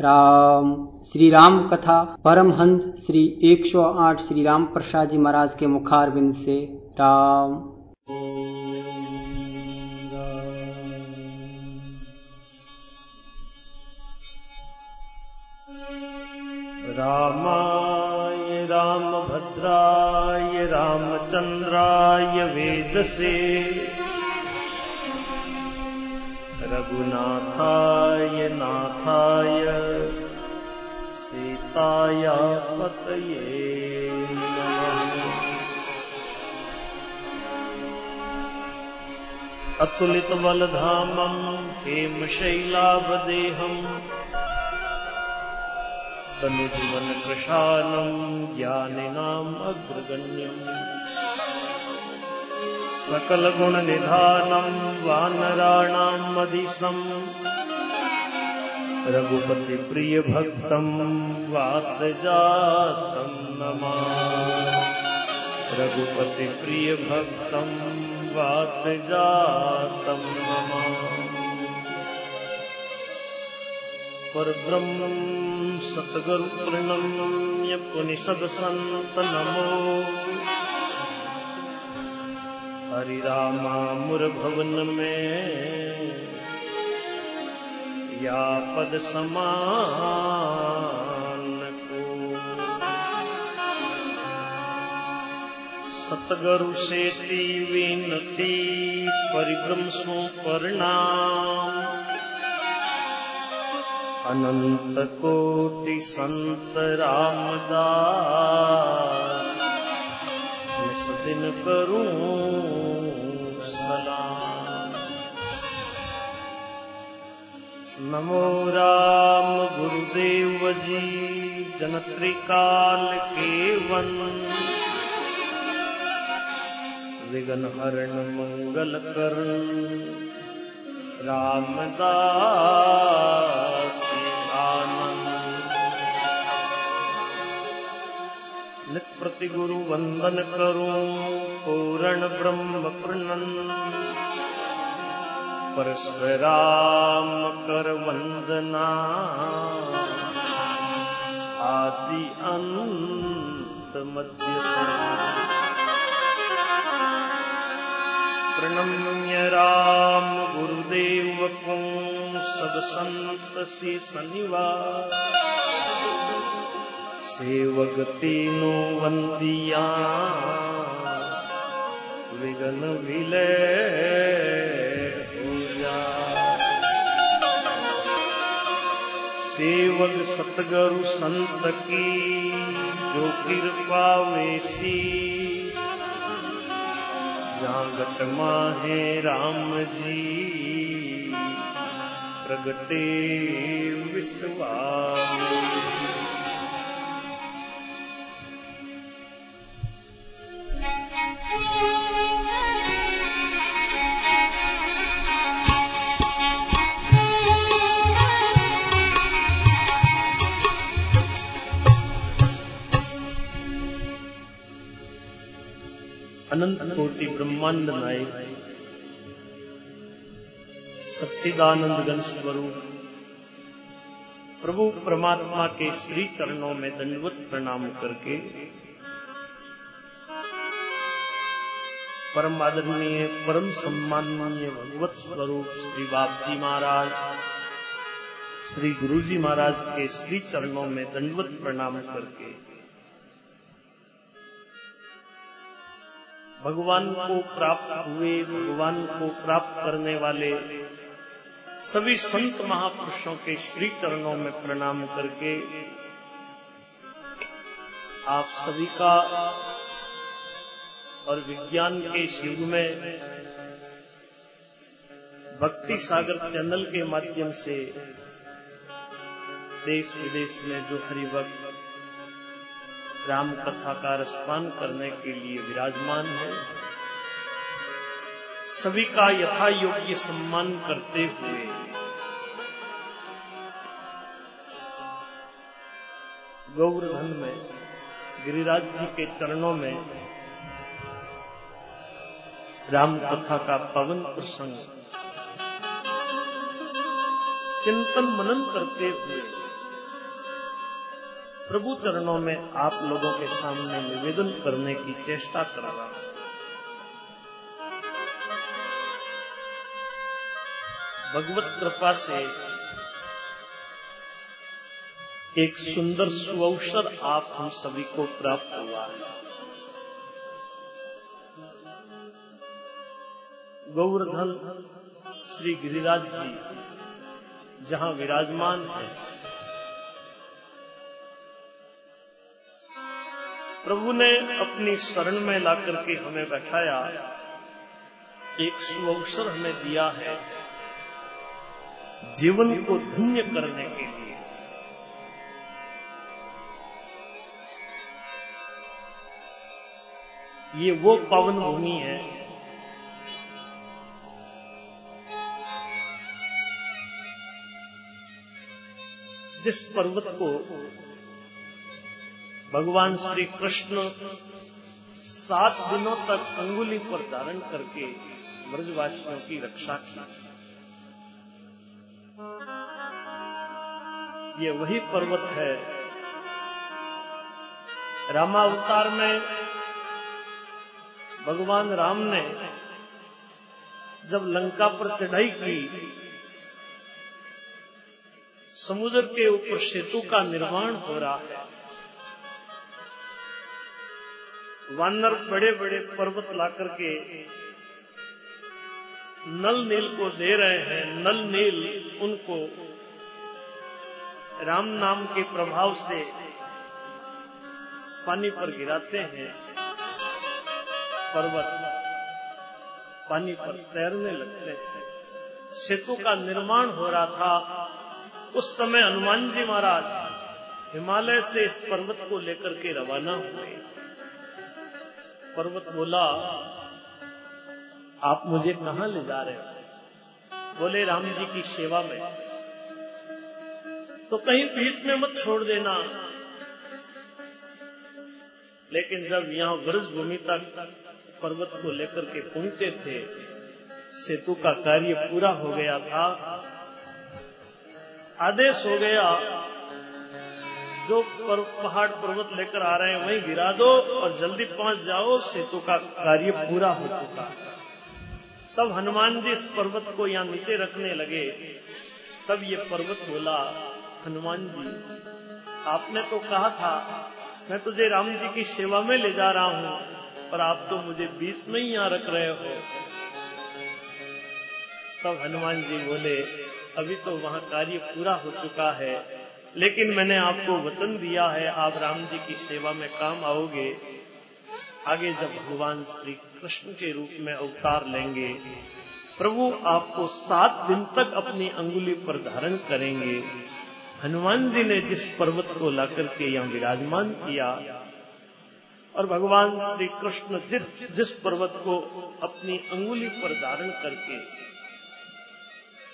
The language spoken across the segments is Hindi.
राम। श्री राम कथा, परमहंस श्री 108 श्री राम प्रसाद जी महाराज के मुखारबिंद से। राम। रामाय रामभद्राय रामचन्द्राय वेदसे। रघुनाथाय नाथाय सीताया पतये अतुलितबलधामम् हेमशैलावदेहम् तनुजीवनकृशालम् ज्ञानिनाम् अग्रगण्यम् सकलगुणनिधानम् वानराणाम् मदिशम् रघुपतिप्रियभक्तम् वातजातम् नमा। रघुपतिप्रियभक्तम् वातजातम् नमा। परब्रह्मम् सतगुरुप्रणम्य पुनिषदसन्त नमो हरिरामामुरभवन में या पद समान को। सतगुरु से विनती परिभ्रम सो परिणाम। अनंत कोटि संत रामदास दिन करूँ नमो राम गुरुदेव जी, जनत्रिकाल के वन विघ्न हरण मंगल करण रामदास नित प्रति गुरु वंदन करूँ, पूर्ण ब्रह्म प्रणन परशुराम करवन्दना आदि अन्त प्रणम्य राम गुरुदेवको सदसन्ती शनिवा सेवगतिनो वन्दीया विगन विलय। सेवक सतगुरु संत की जो कृपा वेसी जागत माहे राम जी प्रगटे विश्वास अनंत कोटि ब्रह्मांड नायक, सच्चिदानंद गण स्वरूप, प्रभु परमात्मा के श्री चरणों में दंडवत प्रणाम करके परम आदरणीय, परम सम्माननीय भगवत स्वरूप श्री बापजी महाराज, श्री गुरुजी महाराज के श्री चरणों में दंडवत प्रणाम करके भगवान को प्राप्त हुए, भगवान को प्राप्त करने वाले सभी संत महापुरुषों के श्री चरणों में प्रणाम करके आप सभी का और विज्ञान के युग में भक्ति सागर चैनल के माध्यम से देश विदेश में जो हरिभक्त राम कथा का रसपान करने के लिए विराजमान है। सभी का यथा योग्य सम्मान करते हुए गौरधन में, गिरिराज जी के चरणों में राम कथा का पवन प्रसंग चिंतन मनन करते हुए प्रभु चरणों में आप लोगों के सामने निवेदन करने की चेष्टा कर रहा हूँ भगवत कृपा से एक सुंदर सुअवसर आप हम सभी को प्राप्त हुआ है। गौरधन श्री गिरिराज जी, जहाँ विराजमान है प्रभु ने अपनी शरण में लाकर के हमें बैठाया एक सुअवसर हमें दिया है जीवन को धन्य करने के लिए। ये वो पावन भूमि है जिस पर्वत को भगवान श्री कृष्ण सात दिनों तक अंगुली पर धारण करके ब्रजवासियों की रक्षा की। ये वही पर्वत है। रामावतार में भगवान राम ने जब लंका पर चढ़ाई की, समुद्र के ऊपर सेतु का निर्माण हो रहा है। वानर बड़े बड़े पर्वत ला करके नल नील को दे रहे हैं। नल नील उनको राम नाम के प्रभाव से पानी पर गिराते हैं। पर्वत पानी पर तैरने लगते हैं। सेतु का निर्माण हो रहा था। उस समय हनुमान जी महाराज हिमालय से इस पर्वत को लेकर के रवाना हुए। पर्वत बोला, आप मुझे कहाँ ले जा रहे हो? बोले, राम जी की सेवा में। तो कहीं बीच में मत छोड़ देना। लेकिन जब यहाँ ब्रज भूमि तक पर्वत को लेकर के पहुँचे थे, सेतु का कार्य पूरा हो गया था। आदेश हो गया जो पर, पहाड़ पर्वत लेकर आ रहे हैं वहीं गिरा दो और जल्दी पहुँच जाओ सेतु का कार्य पूरा हो चुका तब हनुमान जी इस पर्वत को यहाँ नीचे रखने लगे। तब ये पर्वत बोला हनुमान जी आपने तो कहा था मैं तुझे राम जी की सेवा में ले जा रहा हूँ पर आप तो मुझे बीच में ही यहाँ रख रहे हो। तब हनुमान जी बोले अभी तो वहाँ कार्य पूरा हो चुका है लेकिन मैंने आपको वचन दिया है, आप राम जी की सेवा में काम आओगे। आगे जब भगवान श्री कृष्ण के रूप में अवतार लेंगे, प्रभु आपको सात दिन तक अपनी अंगुली पर धारण करेंगे। हनुमान जी ने जिस पर्वत को लाकर के यहाँ विराजमान किया, और भगवान श्री कृष्ण जिस जिस पर्वत को अपनी अंगुली पर धारण करके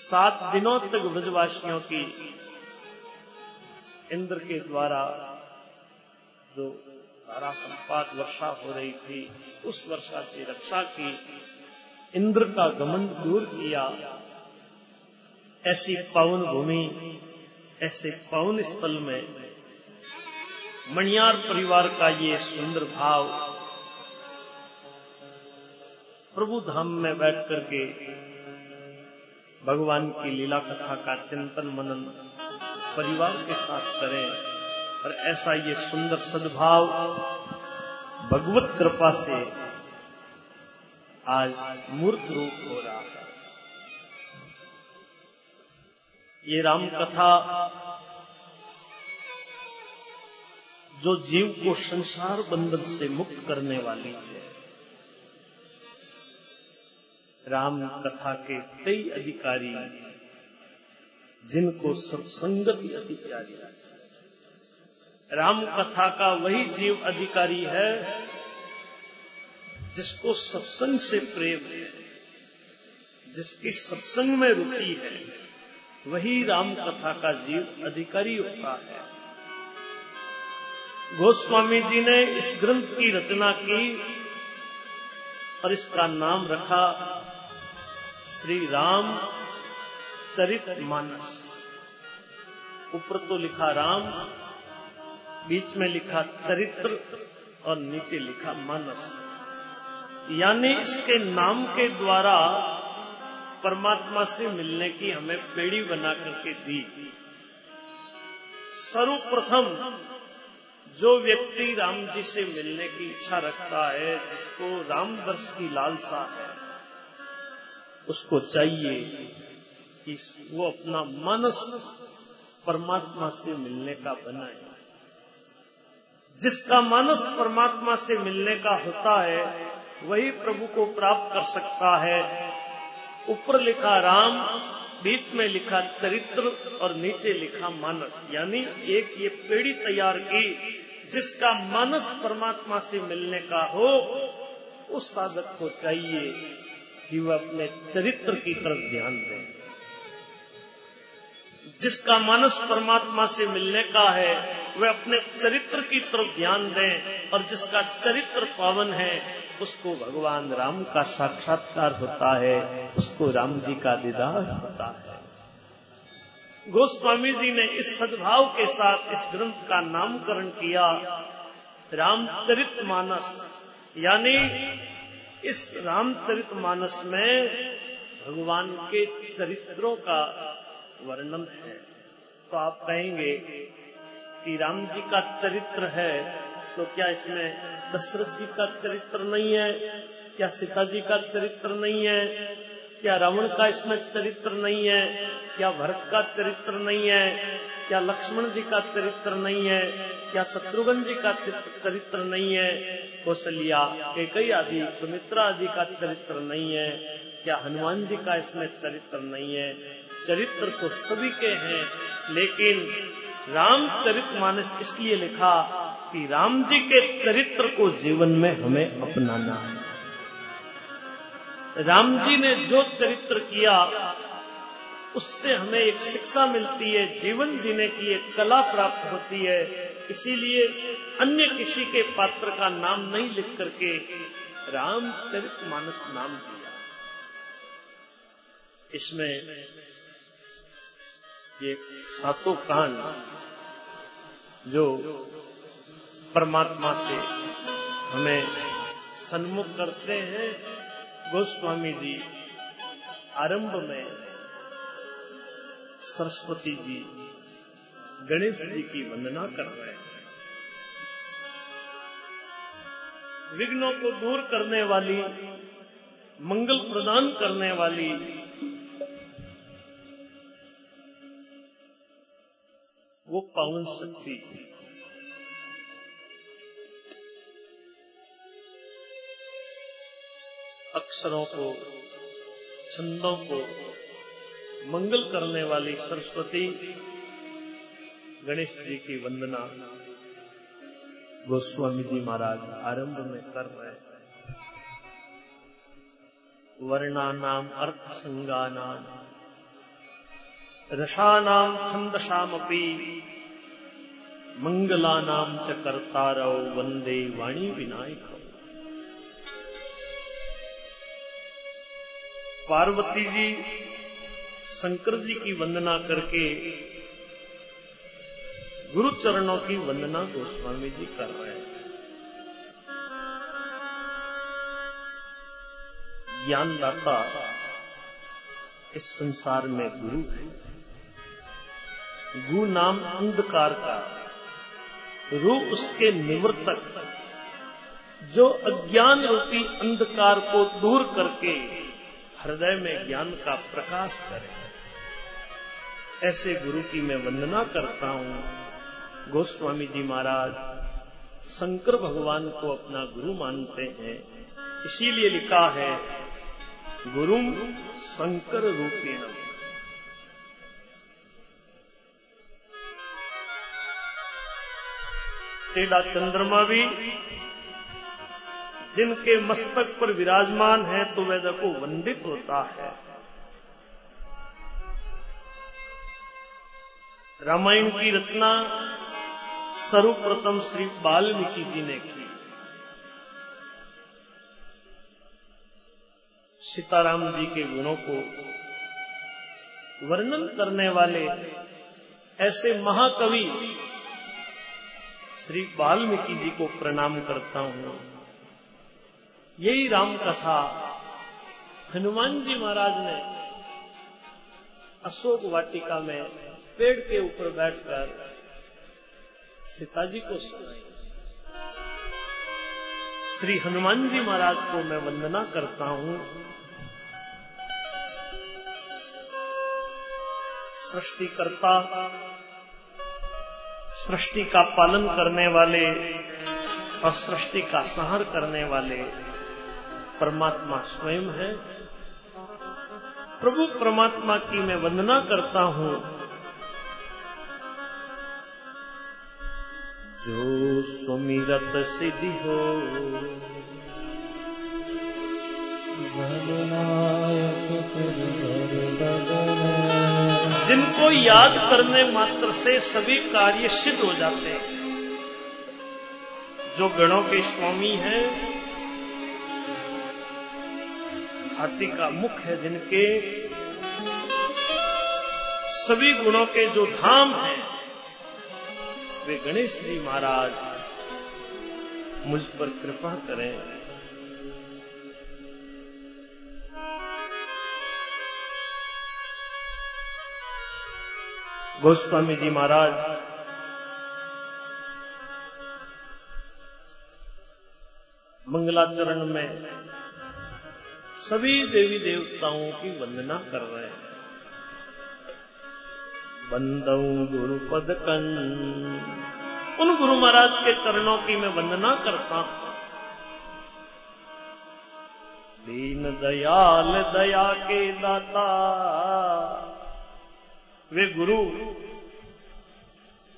सात दिनों तक ब्रजवासियों की इंद्र के द्वारा जो धारा संपात वर्षा हो रही थी, उस वर्षा से रक्षा की, इंद्र का गमन दूर किया। ऐसी पावन भूमि, ऐसे पावन स्थल में मणियार परिवार का ये सुंदर भाव प्रभु धाम में बैठ करके भगवान की लीला कथा का चिंतन मनन परिवार के साथ करें और ऐसा ये सुंदर सद्भाव, भगवत कृपा से आज मूर्त रूप हो रहा है। ये राम कथा जो जीव को संसार बंधन से मुक्त करने वाली है, राम कथा के कई अधिकारी जिनको सत्संगति अधिकारी राम कथा का वही जीव अधिकारी है, जिसको सत्संग से प्रेम है, जिसकी सत्संग में रुचि है, वही राम कथा का जीव अधिकारी होता है। गोस्वामी जी ने इस ग्रंथ की रचना की और इसका नाम रखा श्री राम चरित मानस। ऊपर तो लिखा राम, बीच में लिखा चरित्र और नीचे लिखा मानस। यानी इसके नाम के द्वारा परमात्मा से मिलने की हमें पेड़ी बना करके दी। सर्वप्रथम जो व्यक्ति राम जी से मिलने की इच्छा रखता है, जिसको राम दर्श की लालसा है, उसको चाहिए कि वो अपना मानस परमात्मा से मिलने का बनाए जिसका मानस परमात्मा से मिलने का होता है, वही प्रभु को प्राप्त कर सकता है। ऊपर लिखा राम, बीच में लिखा चरित्र और नीचे लिखा मानस। यानी एक ये पेड़ी तैयार की, जिसका मानस परमात्मा से मिलने का हो, उस साधक को चाहिए कि वह अपने चरित्र की तरफ़ ध्यान दे। जिसका मानस परमात्मा से मिलने का है, वह अपने चरित्र की तरफ़ ध्यान दें और जिसका चरित्र पावन है, उसको भगवान राम का साक्षात्कार होता है, उसको राम जी का दीदार होता है। गोस्वामी जी ने इस सद्भाव के साथ इस ग्रंथ का नामकरण किया रामचरित मानस। यानी इस रामचरित मानस में भगवान के चरित्रों का वर्णन है। तो आप कहेंगे कि राम जी का चरित्र है तो क्या इसमें दशरथ जी का चरित्र नहीं है? क्या सीता जी का चरित्र नहीं है? क्या रावण का इसमें चरित्र नहीं है? क्या भरत का चरित्र नहीं है? क्या लक्ष्मण जी का चरित्र नहीं है? क्या शत्रुघ्न जी का चरित्र नहीं है? कौशल्या कई आदि, सुमित्रा आदि का चरित्र नहीं है। क्या हनुमान जी का इसमें चरित्र नहीं है? चरित्र तो सभी के हैं, लेकिन रामचरित मानस इसलिए लिखा कि राम जी के चरित्र को जीवन में हमें अपनाना है। राम जी ने जो चरित्र किया, उससे हमें एक शिक्षा मिलती है, जीवन जीने की एक कला प्राप्त होती है। इसीलिए अन्य किसी के पात्र का नाम नहीं लिख करके रामचरित मानस नाम दिया। इसमें ये सातों कांड जो परमात्मा से हमें सन्मुख करते हैं, गोस्वामी जी आरंभ में सरस्वती जी गणेश जी की वंदना कर रहे हैं। विघ्नों को दूर करने वाली, मंगल प्रदान करने वाली वो पावन शक्ति। अक्षरों को, छंदों को मंगल करने वाली सरस्वती गणेश जी की वंदना। गोस्वामी जी महाराज आरंभ में कर रहे हैं। वर्णा नाम अर्थ संगा नाम रसानाम छंदसामपि मंगलानाम च कर्तारौ वंदे वाणी विनायक पार्वती जी, शंकर जी की वंदना करके गुरु चरणों की वंदना गोस्वामी जी कर रहे हैं। ज्ञानदाता इस संसार में गुरु है। गु नाम अंधकार का रू उसके निवर्तक जो अज्ञान रूपी अंधकार को दूर करके हृदय में ज्ञान का प्रकाश करे। ऐसे गुरु की मैं वंदना करता हूँ। गोस्वामी जी महाराज, शंकर भगवान को अपना गुरु मानते हैं। इसीलिए लिखा है गुरु शंकर रूपेण। टेढ़ा चंद्रमा भी, जिनके मस्तक पर विराजमान है तो वह देखो वंदित होता है। रामायण की रचना सर्वप्रथम श्री वाल्मीकि जी ने की। सीताराम जी के गुणों को वर्णन करने वाले ऐसे महाकवि श्री वाल्मीकि जी को प्रणाम करता हूँ। यही राम कथा हनुमान जी महाराज ने अशोक वाटिका में पेड़ के ऊपर बैठकर सीता जी को सुनाई। श्री हनुमान जी महाराज को मैं वंदना करता हूँ। सृष्टिकर्ता, सृष्टि का पालन करने वाले और सृष्टि का संहार करने वाले परमात्मा स्वयं है। प्रभु परमात्मा की मैं वंदना करता हूँ। जो सुमिरत सिद्धि हो जिनको याद करने मात्र से सभी कार्य सिद्ध हो जाते हैं। जो गणों के स्वामी हैं, हाथी का मुख है जिनके, सभी गुणों के जो धाम हैं, वे गणेश जी महाराज, मुझ पर कृपा करें। गोस्वामी जी महाराज, मंगलाचरण में सभी देवी देवताओं की वंदना कर रहे हैं। बंदौ गुरु पद कन। उन गुरु महाराज के चरणों की मैं वंदना करता हूँ। दीन दयाल दया के दाता वे गुरु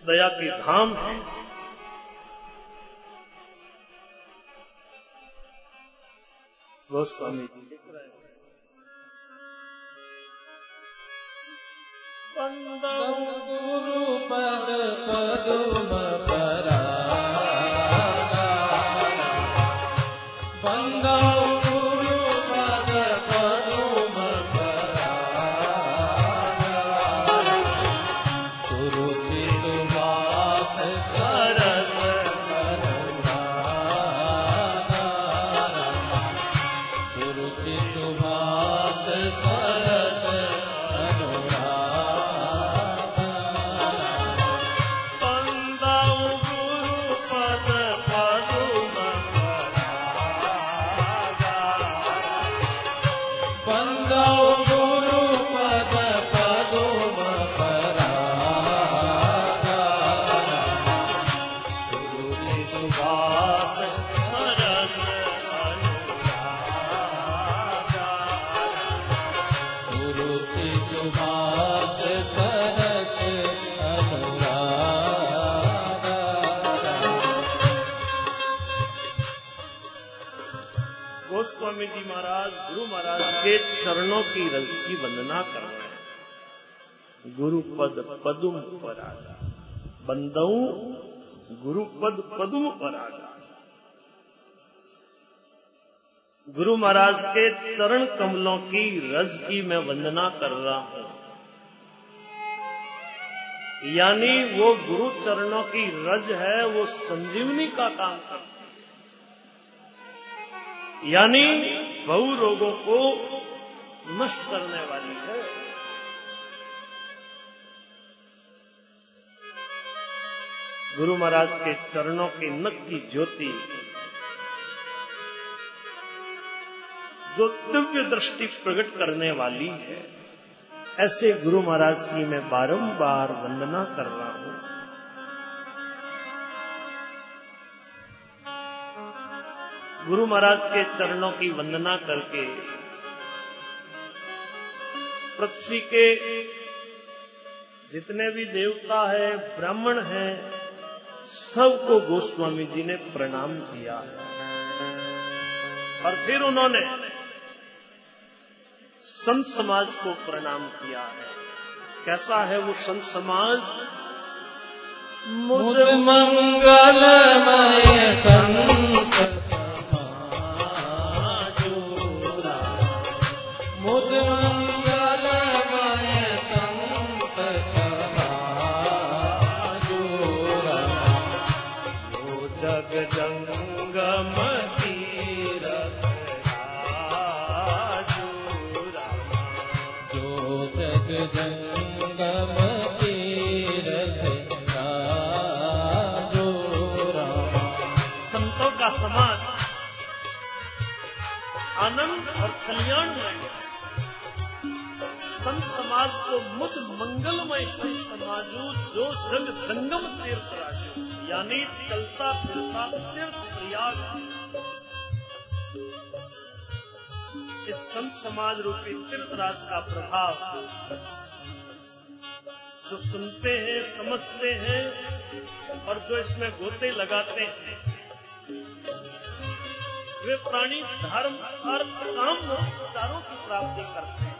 दया के धाम हैं। गोस्वामी जी लिख रहे हैं। पद गोस्वामी जी महाराज, गुरु महाराज के चरणों की रज की वंदना कर रहे हैं। गुरु पद पदुम पर आजा। बंदऊ गुरु पद पदुम पर आजा। गुरु महाराज के चरण कमलों की रज की मैं वंदना कर रहा हूँ। यानी वो गुरु चरणों की रज है, वो संजीवनी का काम करती यानी बहु रोगों को नष्ट करने वाली है। गुरु महाराज के चरणों की नक की ज्योति, जो दिव्य दृष्टि प्रकट करने वाली है, ऐसे गुरु महाराज की मैं बारंबार वंदना कर रहा हूँ। गुरु महाराज के चरणों की वंदना करके पृथ्वी के जितने भी देवता है, ब्राह्मण हैं, सबको गोस्वामी जी ने प्रणाम किया है। और फिर उन्होंने संत समाज को प्रणाम किया है। कैसा है वो संत समाज? मुद मंगलमय संत समाज को मुद मंगलमय समाजो जो जग जंगम तीर्थ राजो यानी चलता फिरता तीर्थ प्रयाग। इस संत समाज रूपी तीर्थराज का प्रभाव, जो सुनते हैं, समझते हैं और जो इसमें गोते लगाते हैं। वे प्राणी धर्म, अर्थ, काम मोक्ष चारों की प्राप्ति करते हैं।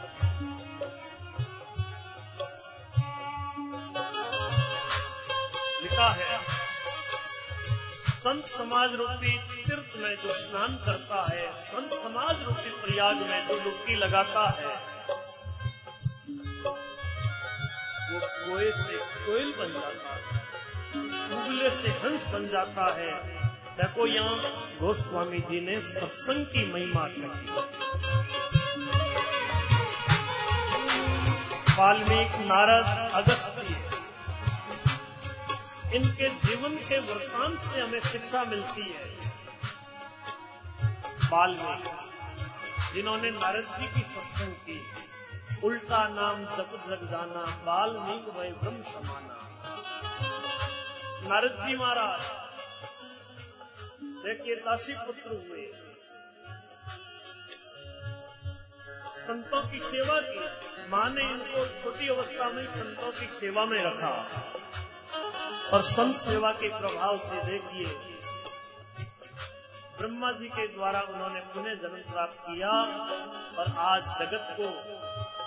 लिखा है संत समाज रूपी तीर्थ में जो स्नान करता है, संत समाज रूपी प्रयाग में जो डुबकी लगाता है, वो कोए से कोयल बन जाता है, उगले से हंस बन जाता है। देखो यहाँ गोस्वामी जी ने सत्संग की महिमा कही। वाल्मीकि नारद अगस्त्य इनके जीवन के वृत्तांत से हमें शिक्षा मिलती है। वाल्मीकि जिन्होंने नारद जी की सत्संग की, उल्टा नाम जप जग जाना वाल्मीकि वही ब्रह्म समाना। नारद जी महाराज, देखिए दासी पुत्र हुए। संतों की सेवा की, माँ ने इनको छोटी अवस्था में संतों की सेवा में रखा। और संत सेवा के प्रभाव से देखिए, ब्रह्मा जी के द्वारा उन्होंने पुनः जन्म प्राप्त किया और आज जगत को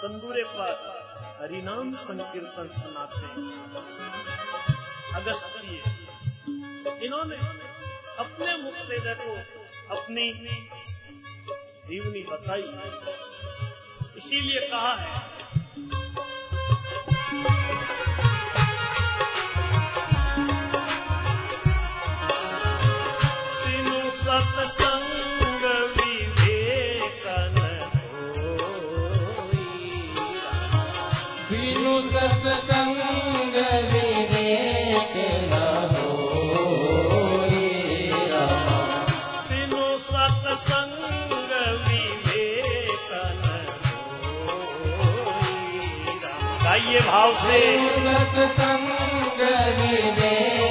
तंदूरे पर हरिनाम संकीर्तन सुनाते हैं। अगस्त्य इन्होंने अपने मुख से देखो, अपनी जीवनी बताई। इसीलिए कहा है भाव से सत्संग विवेक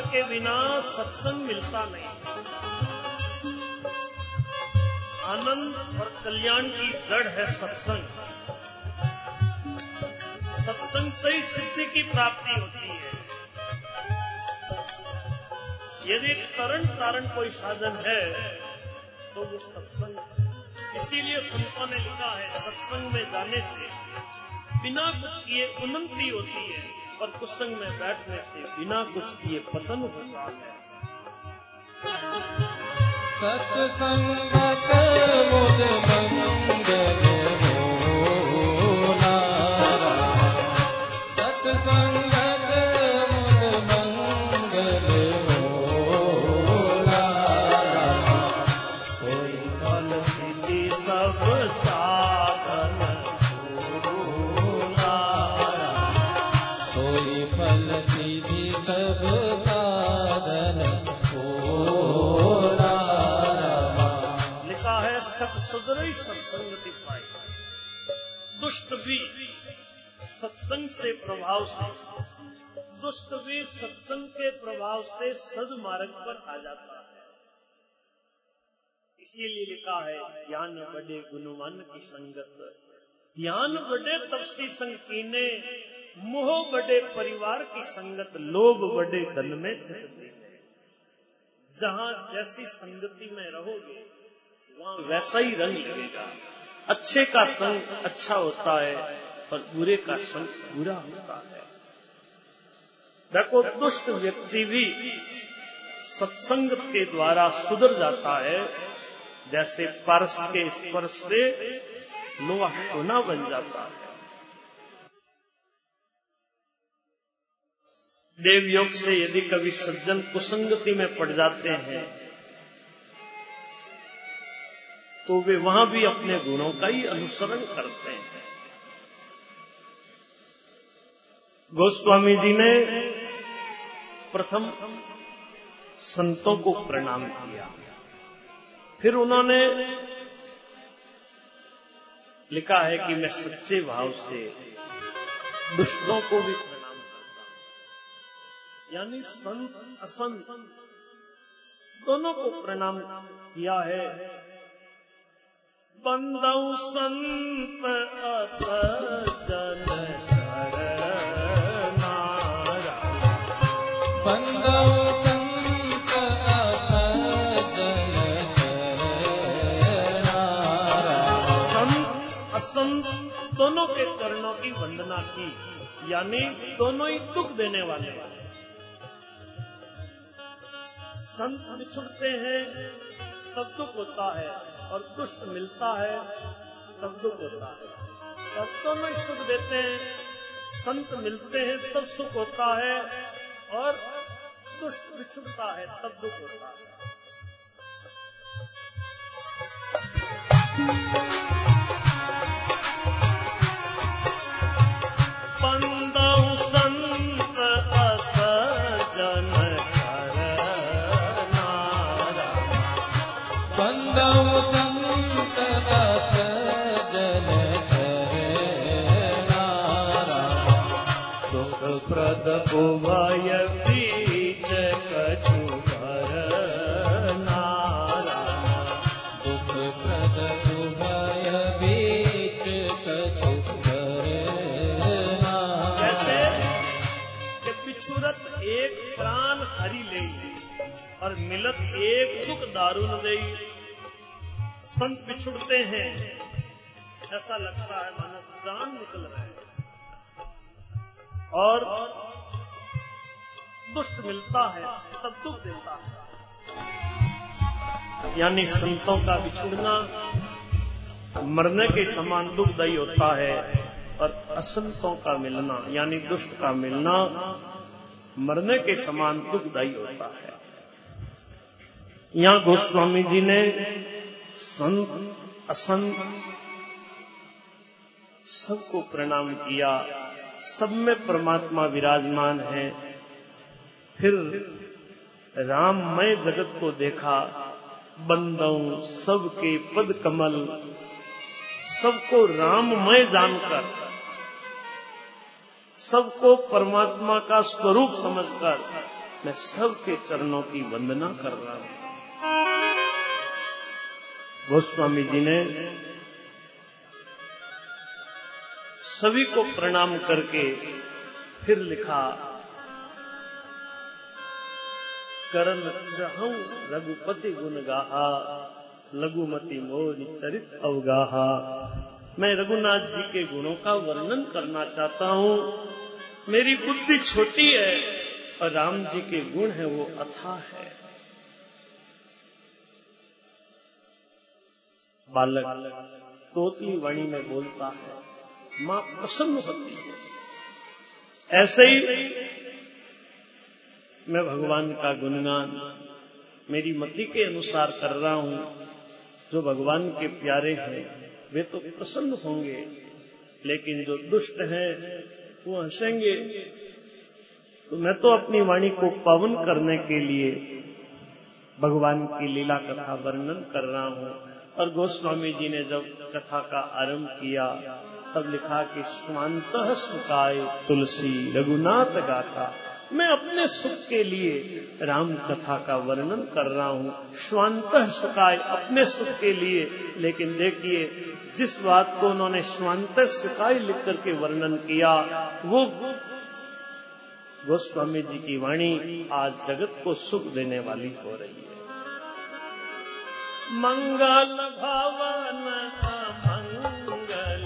के बिना सत्संग मिलता नहीं। आनंद और कल्याण की जड़ है सत्संग। सत्संग से ही सिद्धि की प्राप्ति होती है। यदि तरण तारण कोई साधन है तो वो सत्संग। इसीलिए संतों ने लिखा है, सत्संग में जाने से बिना कुछ किए उन्नति होती है। और कुसंग में बैठने से बिना कुछ किए पतन होता है। सत्संग होला सत्संगति पाई दुष्ट भी सत्संग से प्रभाव से, दुष्ट भी सत्संग के प्रभाव से सदमार्ग पर आ जाता है। इसीलिए लिखा है, ज्ञान बड़े गुणवान की संगत। ज्ञान बड़े तपसी संग कीने मोह बड़े परिवार की संगत, लोभ बड़े धन में चित जहाँ जैसी संगति में रहोगे, वहाँ वैसा ही रंग लगेगा अच्छे का संग अच्छा होता है और बुरे का संग बुरा होता है। देखो, दुष्ट व्यक्ति भी सत्संग के द्वारा सुधर जाता है, जैसे परस के स्पर्श से लोहा सोना बन जाता है। देव योग से यदि कभी सज्जन कुसंगति में पड़ जाते हैं तो वे वहाँ भी अपने गुणों का ही अनुसरण करते हैं। गोस्वामी जी ने प्रथम संतों को प्रणाम किया। फिर उन्होंने लिखा है कि मैं सच्चे भाव से दुष्टों को भी प्रणाम करता हूँ। यानी संत, असंत, दोनों को प्रणाम किया है। बंदौ संत असजन दोनों के चरणों की वंदना की, यानी दोनों ही दुख देने वाले। संत बिछुड़ते हैं, तब दुख होता है। और दुष्ट मिलता है तब दुख होता है। भक्तों में सुख देते हैं, संत मिलते हैं, तब सुख होता है, और दुष्ट बिछुड़ता है तब दुख होता है। उभय एक प्राण हरि ले, और मिलत एक दुख दारुण दे संत बिछुड़ते हैं। ऐसा लगता है मानो प्राण निकल रहे हैं। और दुष्ट मिलता है, तब दुख देता है। यानी संतों का बिछुड़ना मरने के समान दुखदायी होता है और असंतों का मिलना, यानी दुष्ट का मिलना मरने के समान दुखदायी होता है। यहाँ गोस्वामी जी ने संत, असंत सबको प्रणाम किया। सब में परमात्मा विराजमान है। फिर राम राममय जगत को देखा, बंदों सबके पद कमल, सबको राम राममय जानकर, सबको परमात्मा का स्वरूप समझकर मैं सबके चरणों की वंदना कर रहा हूँ। गोस्वामी जी ने सभी को प्रणाम करके फिर लिखा करन चाहूँ रघुपति गुण गाहा लघुमति मोरी चरित अवगाहा। मैं रघुनाथ जी के गुणों का वर्णन करना चाहता हूँ। मेरी बुद्धि छोटी है और राम जी के गुण है वो अथा है। बालक, तोतली वाणी में बोलता है, माँ प्रसन्न होती है। ऐसे ही मैं भगवान का गुणगान मेरी मति के अनुसार कर रहा हूँ। जो भगवान के प्यारे हैं, वे तो प्रसन्न होंगे, लेकिन जो दुष्ट हैं, वो हंसेंगे। तो मैं तो अपनी वाणी को पावन करने के लिए भगवान की लीला कथा वर्णन कर रहा हूँ। और गोस्वामी जी ने जब कथा का आरंभ किया, तब लिखा कि स्वांत सुखाए तुलसी रघुनाथ गाथा। मैं अपने सुख के लिए राम कथा का वर्णन कर रहा हूँ। श्वांत सुखाय अपने सुख के लिए। लेकिन देखिए जिस बात को उन्होंने श्वांत सुखाय लिख करके वर्णन किया वो गोस्वामी जी की वाणी आज जगत को सुख देने वाली हो रही है। मंगल भवन मंगल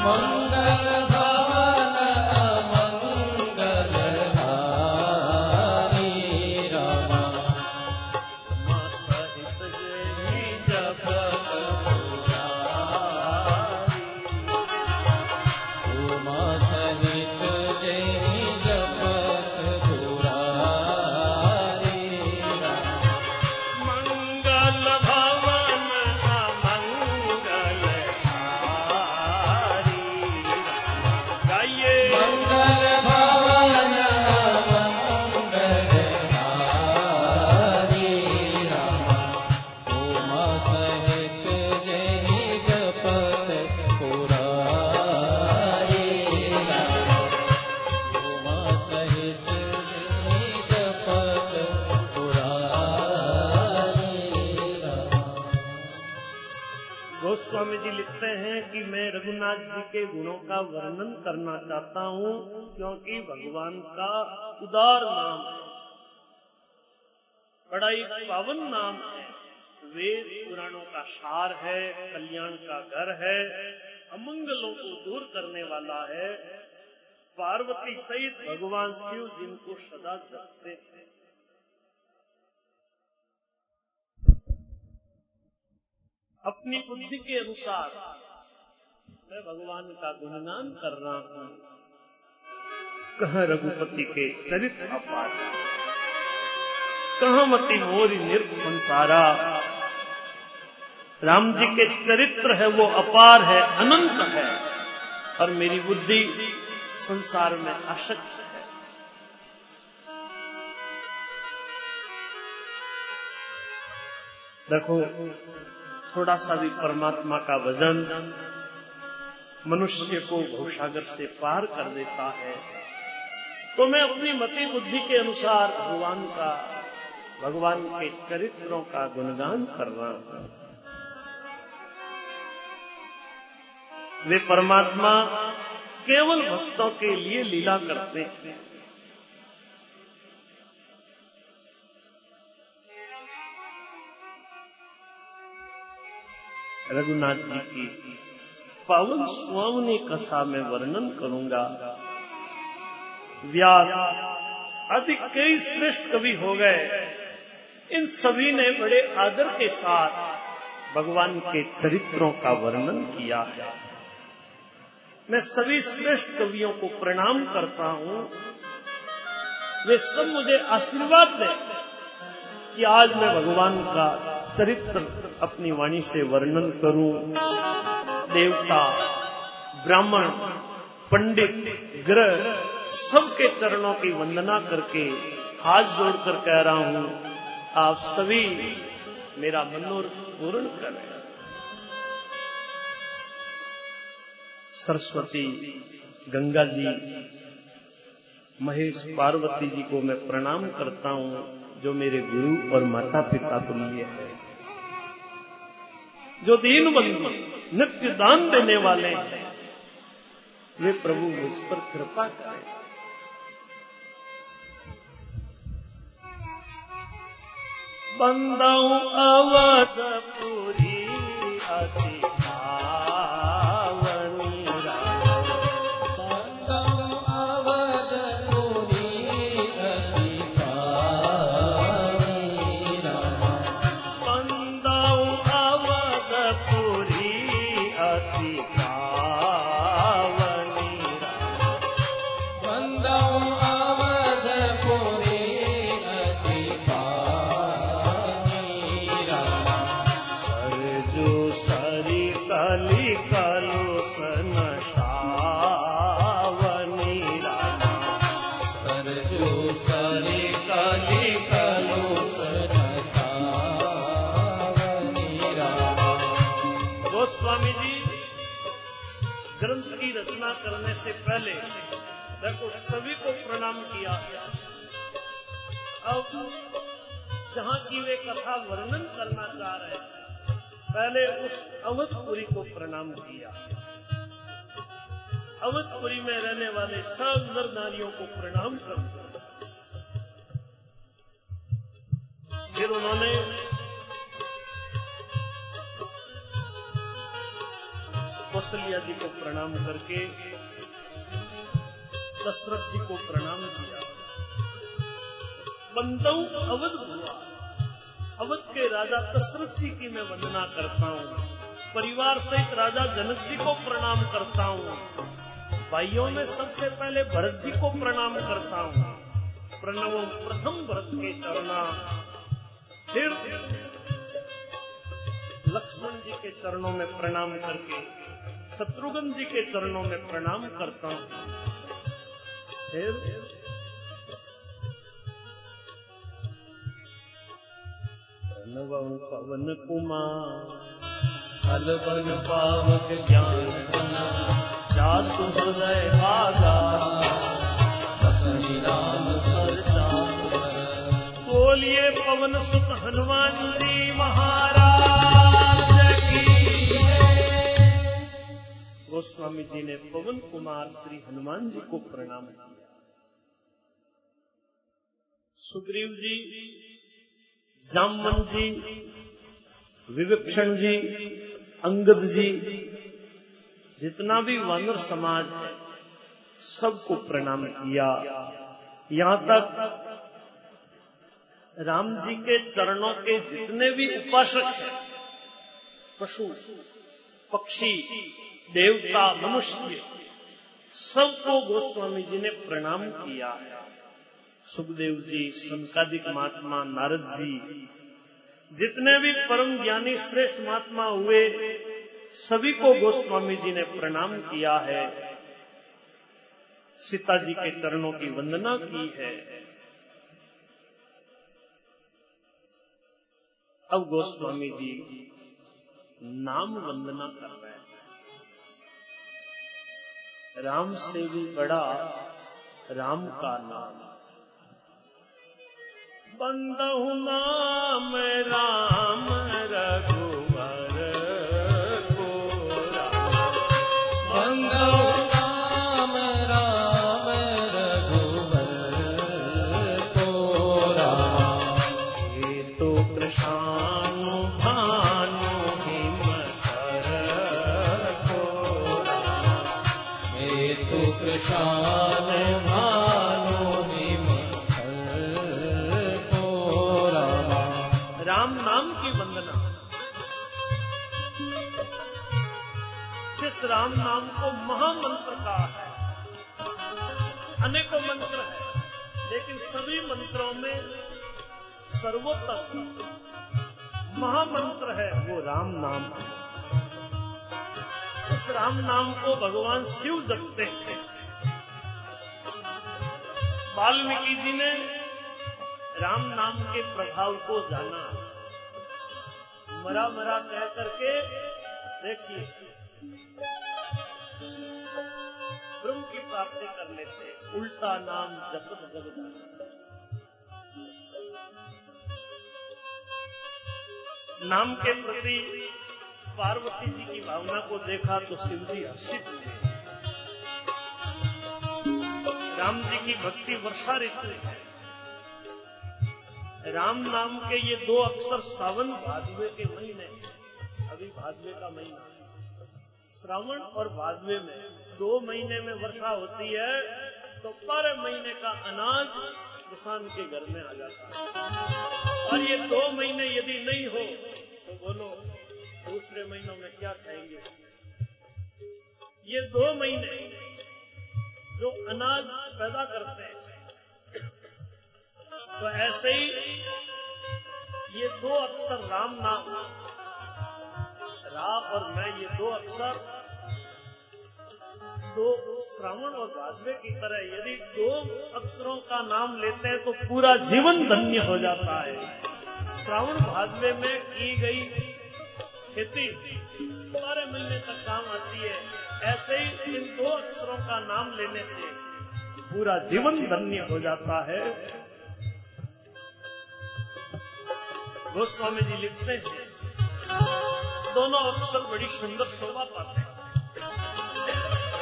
मंगल रघुनाथ जी के गुणों का वर्णन करना चाहता हूँ, क्योंकि भगवान का उदार नाम है। बड़ा ही पावन नाम है। वेद पुराणों का सार है, कल्याण का घर है, अमंगलों को दूर करने वाला है। पार्वती सहित भगवान शिव जिनको सदा जपते हैं। अपनी बुद्धि के अनुसार मैं भगवान का गुणगान कर रहा हूँ कहा रघुपति के चरित्र अपार कहा मति मोरी निर्त संसारा। राम जी के चरित्र है, वो अपार है, अनंत है, और मेरी बुद्धि संसार में अशक्त है। देखो, थोड़ा सा भी परमात्मा का वज़न मनुष्य को भवसागर से पार कर देता है। तो मैं अपनी मति बुद्धि के अनुसार भगवान का, भगवान के चरित्रों का गुणगान कर रहा हूँ। वे परमात्मा केवल भक्तों के लिए लीला करते हैं। रघुनाथ जी की पावन स्वामी कथा में वर्णन करूँगा। व्यास, आदि कई श्रेष्ठ कवि हो गए। इन सभी ने बड़े आदर के साथ भगवान के चरित्रों का वर्णन किया है। मैं सभी श्रेष्ठ कवियों को प्रणाम करता हूँ। वे सब मुझे आशीर्वाद दें कि आज मैं भगवान का चरित्र अपनी वाणी से वर्णन करूँ। देवता, ब्राह्मण, पंडित, ग्रह, सबके चरणों की वंदना करके हाथ जोड़कर कह रहा हूँ, आप सभी मेरा मनोरथ पूर्ण करें। सरस्वती गंगा जी, महेश पार्वती जी को मैं प्रणाम करता हूँ, जो मेरे गुरु और माता पिता तुल्य है। जो दीन बंधु नित्य दान देने वाले हैं। वे प्रभु मुझ पर कृपा करें। बंदाऊ अवधपुरी अति पहले देखो, सभी को प्रणाम किया। अब जहाँ की वे कथा वर्णन करना चाह रहे हैं, पहले उस अवधपुरी को प्रणाम किया। अवधपुरी में रहने वाले सब नर नारियों को प्रणाम कर। फिर उन्होंने कौशल्या जी को प्रणाम करके दशरथ जी को प्रणाम किया। बंदऊ अवध हुआ। अवध के राजा दशरथ जी की मैं वंदना करता हूँ। परिवार सहित राजा जनक जी को प्रणाम करता हूँ। भाइयों, में सबसे पहले भरत जी को प्रणाम करता हूँ। प्रणव प्रथम भरत के चरणा। फिर लक्ष्मण जी के चरणों में प्रणाम करके, शत्रुघ्न जी के चरणों में प्रणाम करता हूँ। फिर पवन कुमार फल बन पावक ज्ञान बना हृदय बोलिए पवन सुत हनुमान जी महाराज की गोस्वामी जी ने पवन कुमार श्री हनुमान जी को प्रणाम किया। सुग्रीव जी, जामवन जी, विविक्षण जी, अंगद जी, जितना भी वानर समाज है, सबको प्रणाम किया। यहाँ तक राम जी के चरणों के जितने भी उपासक हैं, पशु, पक्षी, देवता, मनुष्य, सबको गोस्वामी जी ने प्रणाम किया सुखदेव जी संकादिक महात्मा नारद जी, जितने भी परम ज्ञानी श्रेष्ठ महात्मा हुए, सभी को गोस्वामी जी ने प्रणाम किया है। सीता जी के चरणों की वंदना की है। अब गोस्वामी जी नाम वंदना कर रहे हैं। राम से भी बड़ा राम का नाम। बंदहु मैं राम। सर्वोत्तम। महामंत्र है वो राम नाम। है उस राम नाम को भगवान शिव जपते हैं। वाल्मीकि जी ने राम नाम के प्रभाव को जाना। मरा मरा कह करके देखिए। ब्रह्म की प्राप्ति कर लेते। उल्टा नाम जपत जगत। नाम के प्रति पार्वती जी की भावना को देखा तो जी हर्षित हुए। राम जी की भक्ति वर्षा ऋतु है। राम नाम के ये दो अक्षर सावन भादवे के महीने अभी भादवे का महीना श्रावण और भादवे में दो महीने में वर्षा होती है तो बारह महीने का अनाज किसान के घर में आ जाता है। और ये दो महीने यदि नहीं हो तो बोलो, दूसरे महीनों में क्या खाएँगे? ये दो महीने जो अनाज पैदा करते हैं तो ऐसे ही ये दो अक्षर राम नाम। रा और मैं ये दो अक्षर दो श्रावण और भादवे की तरह यदि दो अक्षरों का नाम लेते हैं तो पूरा जीवन धन्य हो जाता है। श्रावण भादवे में की गई खेती बारह महीने तक काम आती है। ऐसे ही इन दो अक्षरों का नाम लेने से पूरा जीवन धन्य हो जाता है। गोस्वामी जी लिखते हैं, दोनों अक्षर बड़ी सुंदर शोभा पाते हैं।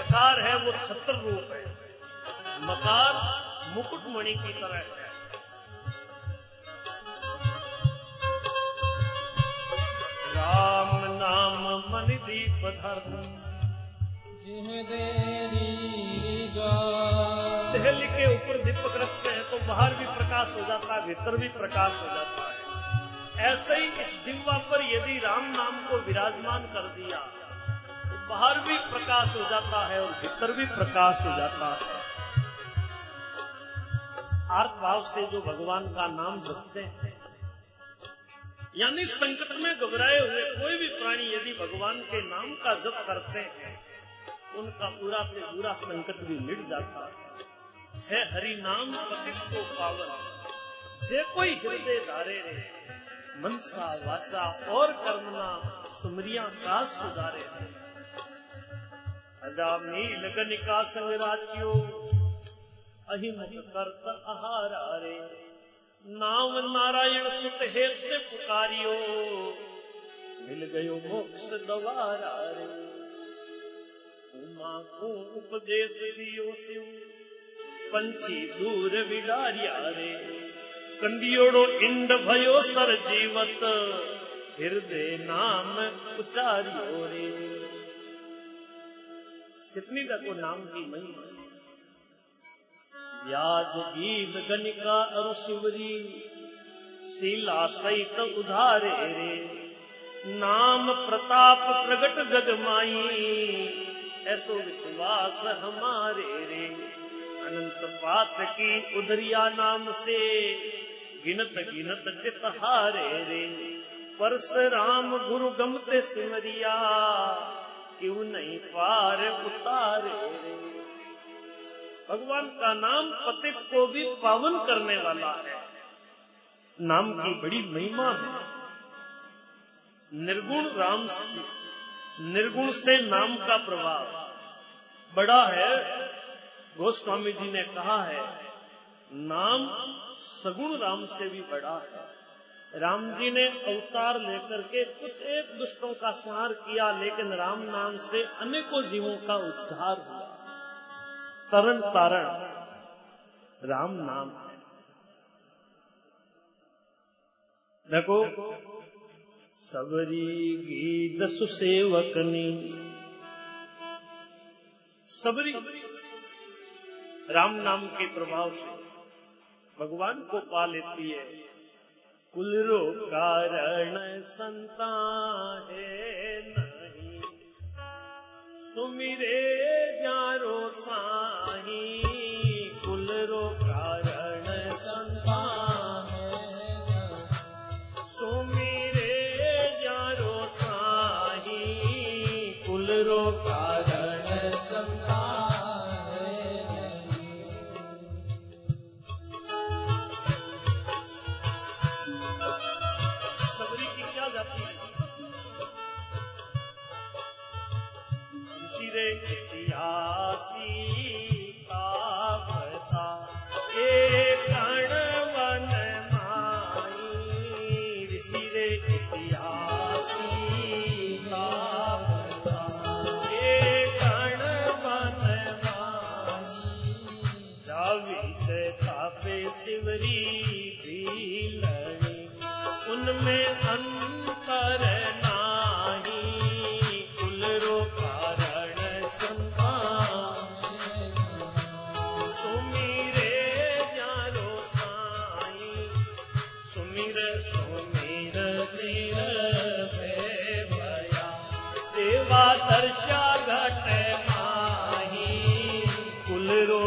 प्रकार है वो छत्र रूप है। मकार मुकुटमणि की तरह है। राम नाम मन दीप धर्म ज्वार के ऊपर दीपक रखते हैं तो बाहर भी प्रकाश हो जाता है भीतर भी प्रकाश हो जाता है। ऐसे ही इस जिम्वा पर यदि राम नाम को विराजमान कर दिया बाहर भी प्रकाश हो जाता है और भीतर भी प्रकाश हो जाता है। आर्थ भाव से जो भगवान का नाम जपते हैं, यानी संकट में घबराए हुए कोई भी प्राणी यदि भगवान के नाम का जप करते हैं, उनका पूरा से पूरा संकट भी मिट जाता है। है हरि नाम को पावन, जे कोई हृदय धारे रे, मनसा वाचा और कर्मना सुमरिया का सुधारे। रे गनिका संग राचियो अहिमुख करत आहार नाम नारायण सुत हेत से पुकारियो। मिल गयो मोक्ष द्वारा रे। उमा को उपदेश दियो शिव। पंछी दूर विडारिया रे। कंदियोड़ो इंड भयो सर जीवत। हृदय नाम उचारियो रे। कितनी देखो नाम की महिमा व्याज गीत गणिका अरु शिवरी, शीला सहित उधारे रे। नाम प्रताप प्रगट जग माई, ऐसो विश्वास हमारे रे। अनंत पात्र की उधरिया नाम से, गिनत गिनत चित हारे रे। परस राम गुरु गमते सिमरिया क्यों नहीं पार उतारे? भगवान का नाम पतित को भी पावन करने वाला है। नाम की बड़ी महिमा है। निर्गुण राम निर्गुण से नाम का प्रभाव बड़ा है। गोस्वामी जी ने कहा है, नाम सगुण राम से भी बड़ा है। राम जी ने अवतार लेकर के कुछ एक दुष्टों का संहार किया, लेकिन राम नाम से अनेकों जीवों का उद्धार हुआ। तरण तारण, राम नाम है। देखो, सबरी गीत सुसेवकनी। सबरी, राम नाम के प्रभाव से भगवान को पा लेती है। कुलरो कारण संता है नहीं। सुमिरे जारो साही सबरी,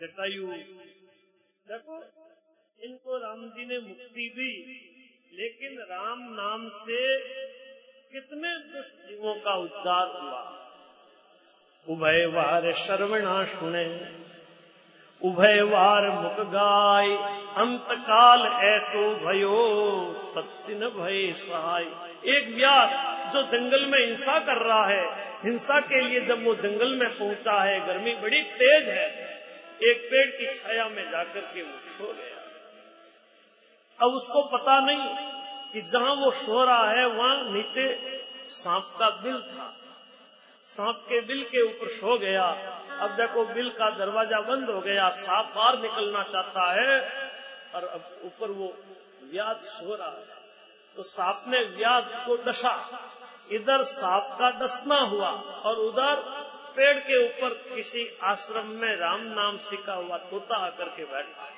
जटायु। देखो, इनको राम जी ने मुक्ति दी, लेकिन राम नाम से कितने दुष्ट जीवों का उद्धार हुआ? उभय वार श्रवणा सुने, उभय वार मुख गाय अंतकाल ऐसो भयो, सत्सिन भय सहाय। एक व्यास जो जंगल में हिंसा कर रहा है, हिंसा के लिए जब वो जंगल में पहुँचा है, गर्मी बड़ी तेज है, एक पेड़ की छाया में जाकर के वो सो गया। अब उसको पता नहीं कि जहाँ वो सो रहा है, वहाँ नीचे सांप का बिल था। सांप के बिल के ऊपर सो गया। अब देखो बिल का दरवाज़ा बंद हो गया। सांप बाहर निकलना चाहता है और ऊपर वो व्याज सो रहा है तो सांप ने व्याज को दशा इधर सांप का दसना हुआ और उधर पेड़ के ऊपर किसी आश्रम में राम नाम सीखा हुआ तोता आकर के बैठा।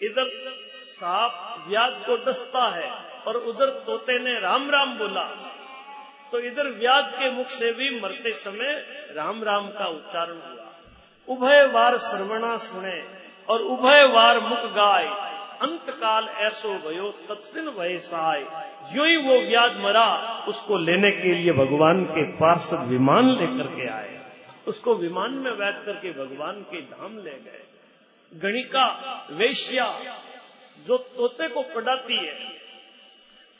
इधर सांप व्याज को दसता है और उधर तोते ने राम राम बोला। तो इधर व्याज के मुख से भी मरते समय राम राम का उच्चारण हुआ। उभय वार श्रवणा सुने। और उभय वार मुख गाय। अंत काल ऐसो भयो तत्सिन भय सहाय जो ही वो व्याज मरा, उसको लेने के लिए भगवान के पार्षद विमान लेकर के आए। उसको विमान में बैठ करके भगवान के धाम ले गए। गणिका, वेश्या, जो तोते को पढ़ाती है,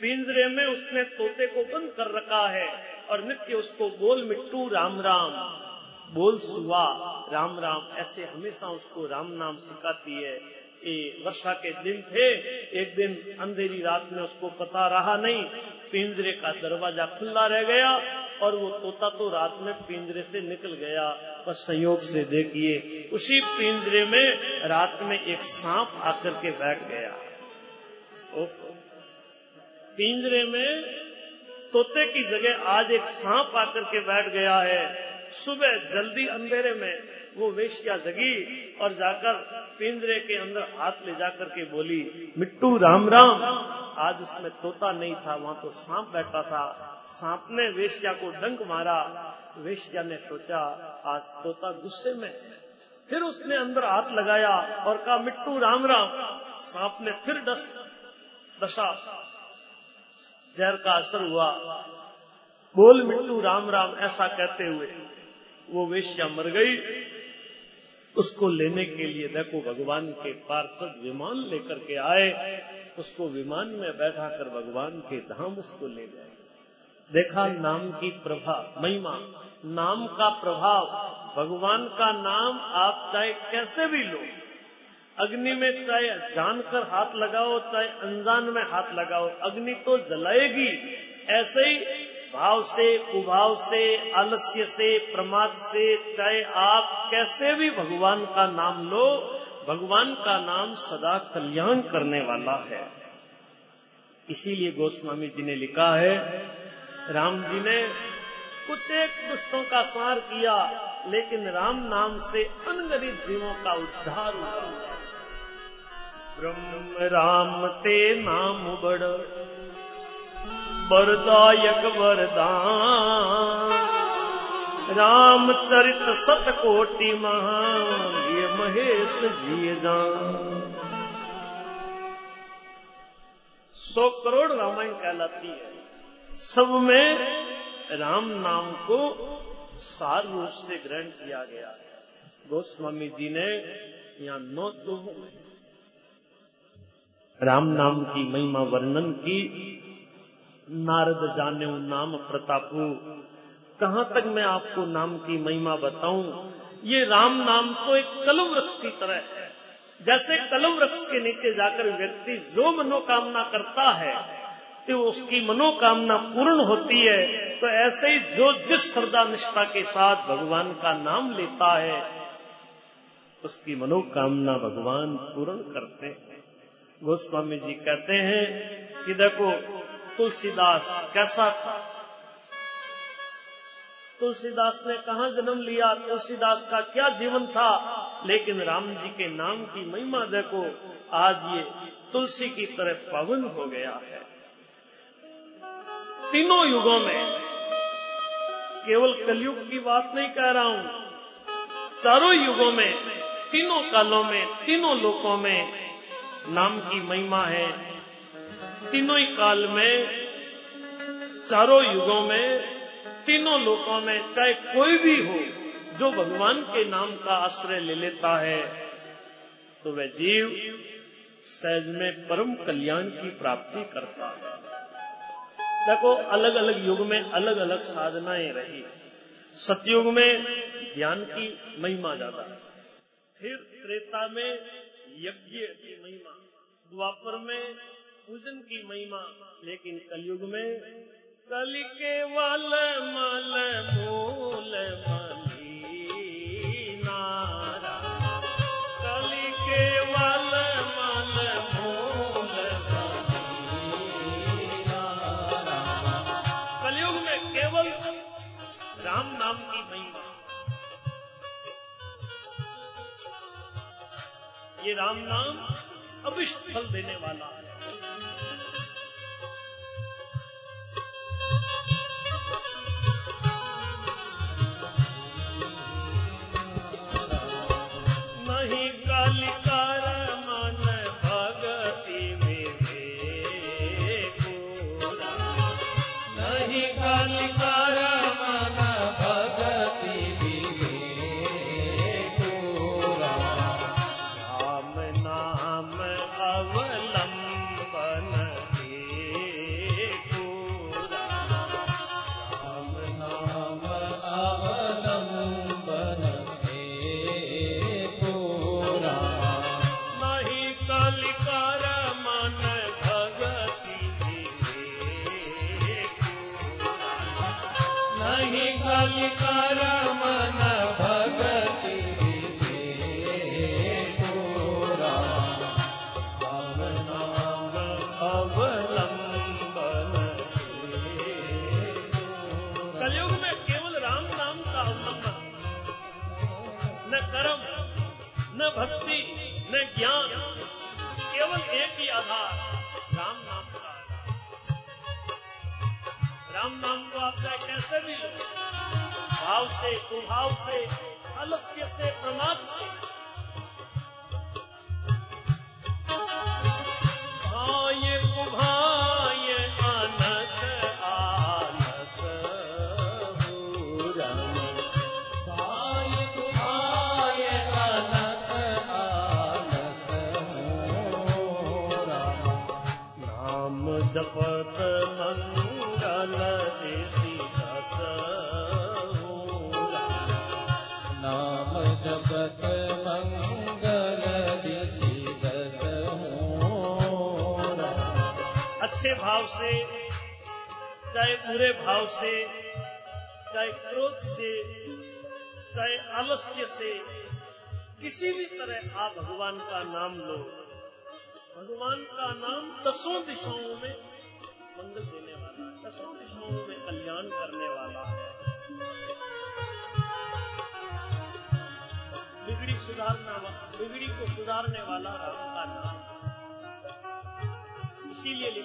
पिंजरे में उसने तोते को बंद कर रखा है और नित्य उसको बोल मिट्टू, राम राम। बोल सुहा, राम राम, ऐसे हमेशा उसको राम नाम सिखाती है ये वर्षा के दिन थे, एक दिन अंधेरी रात में उसको पता रहा नहीं, पिंजरे का दरवाज़ा खुला रह गया और वो तोता तो रात में पिंजरे से निकल गया। पर संयोग से देखिए, उसी पिंजरे में रात में एक सांप आकर के बैठ गया। पिंजरे में तोते की जगह आज एक सांप आकर के बैठ गया है। सुबह जल्दी अंधेरे में वो वेश्या जगी और जाकर पिंजरे के अंदर हाथ ले जाकर के बोली, मिट्टू, राम राम। आज उसमें तोता नहीं था, वहाँ तो सांप बैठा था। सांप ने वेश्या को डंक मारा। वेश्या ने सोचा, आज तोता गुस्से में फिर उसने अंदर हाथ लगाया और कहा, मिट्टू, राम राम। सांप ने फिर डस, दशा, जहर का असर हुआ। बोल मिट्टू, राम राम, ऐसा कहते हुए वो वेश्या मर गई। उसको लेने के लिए देखो भगवान के पार्षद विमान लेकर के आए। उसको विमान में बैठा कर भगवान के धाम उसको ले गए। देखा नाम की प्रभा, महिमा, नाम का प्रभाव। भगवान का नाम आप चाहे कैसे भी लो। अग्नि में चाहे जानकर हाथ लगाओ, चाहे अनजान में हाथ लगाओ, अग्नि तो जलाएगी। ऐसे ही भाव से, कुभाव से, आलस्य से, प्रमाद से, चाहे आप कैसे भी भगवान का नाम लो, भगवान का नाम सदा कल्याण करने वाला है। इसीलिए गोस्वामी जी ने लिखा है, राम जी ने कुछ एक दुष्टों का सार किया, लेकिन राम नाम से अनगणित जीवों का उद्धार हुआ। ब्रह्म राम ते नाम बड़ वरदायक वरदान। रामचरित सतकोटि महान ये महेश जी दान सौ करोड़ रामायण कहलाती है। सब में राम नाम को सार रूप से ग्रहण किया गया। गोस्वामी जी ने यहाँ नौ में राम नाम की महिमा वर्णन की नारद जाने नाम प्रतापु। कहाँ तक मैं आपको नाम की महिमा बताऊँ? ये राम नाम तो एक कलम वृक्ष की तरह है। जैसे कलम वृक्ष के नीचे जाकर व्यक्ति जो मनोकामना करता है तो उसकी मनोकामना पूर्ण होती है तो ऐसे ही जो जिस श्रद्धा निष्ठा के साथ भगवान का नाम लेता है, उसकी मनोकामना भगवान पूर्ण करते हैं। गोस्वामी जी कहते हैं कि देखो तुलसीदास, कैसा था? तुलसीदास ने कहा, जन्म लिया, तुलसीदास का क्या जीवन था? लेकिन राम जी के नाम की महिमा देखो, आज ये तुलसी की तरह पवन हो गया है। तीनों युगों में केवल कलयुग की बात नहीं कह रहा हूँ, चारों युगों में, तीनों कालों में, तीनों लोकों में नाम की महिमा है। तीनों ही काल में, चारों युगों में, तीनों लोकों में, चाहे कोई भी हो, जो भगवान के नाम का आश्रय ले लेता है तो वह जीव सहज में परम कल्याण की प्राप्ति करता है। देखो अलग अलग युग में अलग अलग साधनाएँ रही। सतयुग में ज्ञान की महिमा ज़्यादा फिर त्रेता में यज्ञ की महिमा। द्वापर में पूजन की महिमा। लेकिन कलयुग में कल के वाल माल के वाल कलयुग में केवल राम नाम की महिमा। ये राम नाम अभिष्ट फल देने वाला है।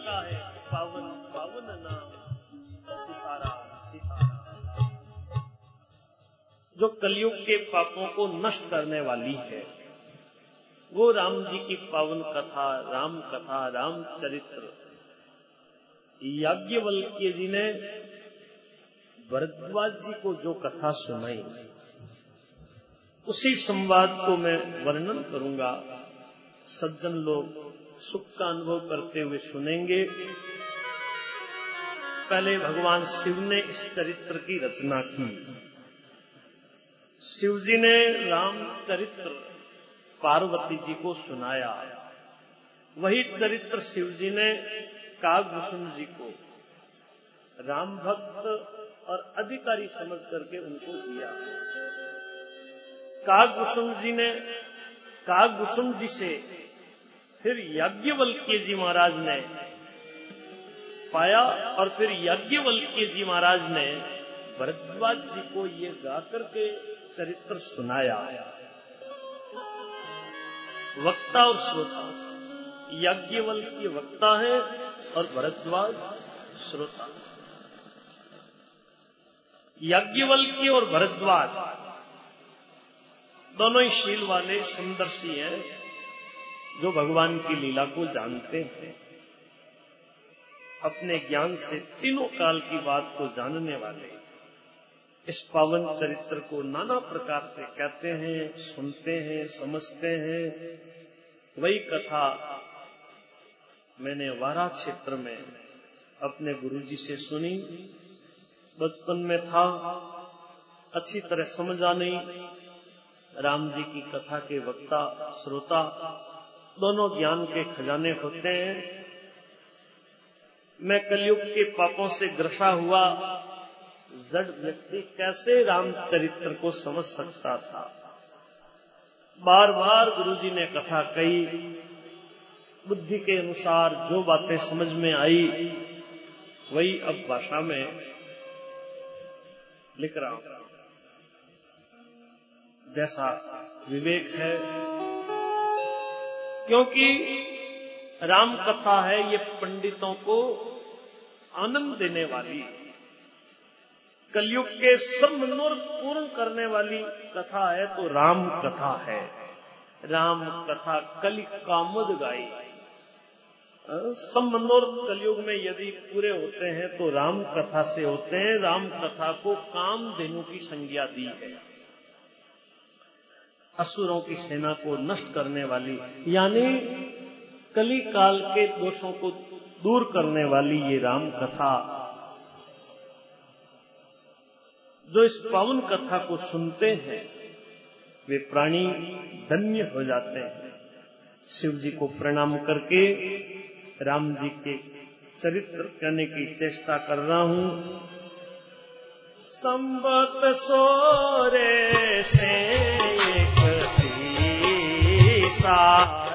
लिखा है। पावन पावन नाम सीताराम सीताराम जो कलयुग के पापों को नष्ट करने वाली है, वो राम जी की पावन कथा, राम कथा राम चरित्र याज्ञवल्क्य जी ने भरद्वाज जी को जो कथा सुनाई, उसी संवाद को मैं वर्णन करूँगा। सज्जन लोग सुख का अनुभव करते हुए सुनेंगे। पहले भगवान शिव ने इस चरित्र की रचना की। शिव जी ने राम चरित्र पार्वती जी को सुनाया। वही चरित्र शिव जी ने कागभूषण जी को राम भक्त और अधिकारी समझ करके उनको दिया। कागभूषण जी ने, कागभूषण जी से फिर याज्ञवल्क्य जी महाराज ने पाया और फिर याज्ञवल्क्य जी महाराज ने भरद्वाज जी को ये गा करके चरित्र सुनाया। वक्ता और श्रोता याज्ञवल्क्य वक्ता है और भरद्वाज श्रोता। याज्ञवल्क्य और भरद्वाज, दोनों ही शील वाले सुंदरसी हैं। जो भगवान की लीला को जानते हैं, अपने ज्ञान से तीनों काल की बात को जानने वाले, इस पावन चरित्र को नाना प्रकार से कहते हैं, सुनते हैं, समझते हैं। वही कथा मैंने वारा क्षेत्र में अपने गुरुजी से सुनी। बचपन में था, अच्छी तरह समझा नहीं। राम जी की कथा के वक्ता, श्रोता दोनों ज्ञान के खजाने होते हैं। मैं कलयुग के पापों से ग्रसा हुआ जड़ व्यक्ति कैसे रामचरित्र को समझ सकता था? बार बार गुरुजी ने कथा कही। बुद्धि के अनुसार जो बातें समझ में आई, वही अब भाषा में लिख रहा हूँ। जैसा विवेक है क्योंकि राम कथा है, ये पंडितों को आनंद देने वाली, कलयुग के सब मनोरथ पूर्ण करने वाली कथा है तो राम कथा है। राम कथा कलि कामुद गाई। सब मनोरथ कलयुग में यदि पूरे होते हैं तो राम कथा से होते हैं। राम कथा को काम देनु की संज्ञा दी है। असुरों की सेना को नष्ट करने वाली, यानी कली काल के दोषों को दूर करने वाली ये राम कथा। जो इस पावन कथा को सुनते हैं, वे प्राणी धन्य हो जाते हैं। शिव जी को प्रणाम करके, राम जी के चरित्र करने की चेष्टा कर रहा हूँ। संबत सोरे से एक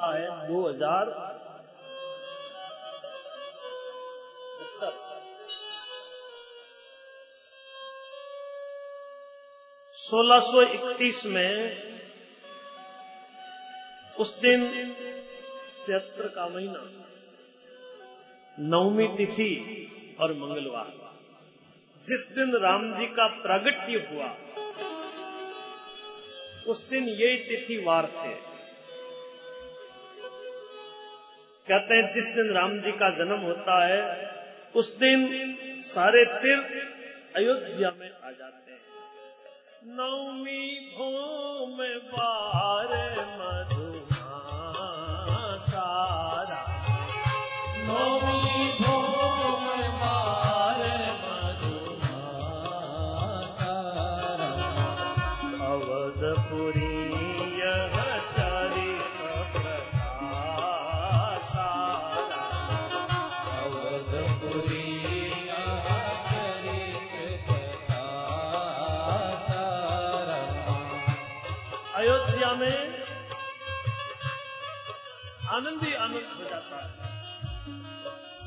रहा है? दो हज़ार सत्तर। सोलह सौ इकतीस में उस दिन चैत्र का महीना, नवमी तिथि और मंगलवार। जिस दिन राम जी का प्रागट्य हुआ, उस दिन यही तिथि वार थे। कहते हैं, जिस दिन राम जी का जन्म होता है, उस दिन सारे तीर्थ अयोध्या में आ जाते हैं। नवमी भूम बार मधुमा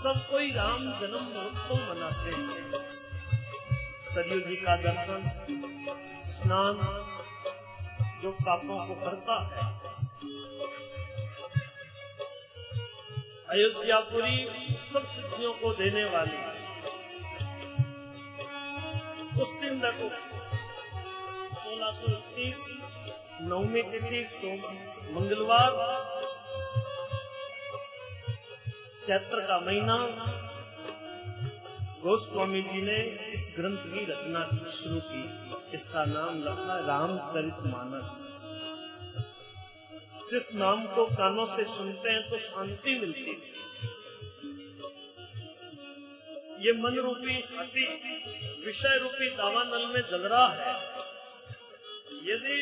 सब कोई राम जन्म महोत्सव मनाते हैं। सरयू जी का दर्शन, स्नान जो पापों को करता है। अयोध्यापुरी सब सिद्धियों को देने वाली। उस दिन तक सोलह सौ इक्कीस नवमी तिथि मंगलवार चैत्र का महीना, गोस्वामी जी ने इस ग्रंथ की रचना शुरू की। इसका नाम रखा रामचरित मानस। जिस नाम को कानों से सुनते हैं तो शांति मिलती है। ये मन रूपी हाथी विषय रूपी दावानल में जल रहा है। यदि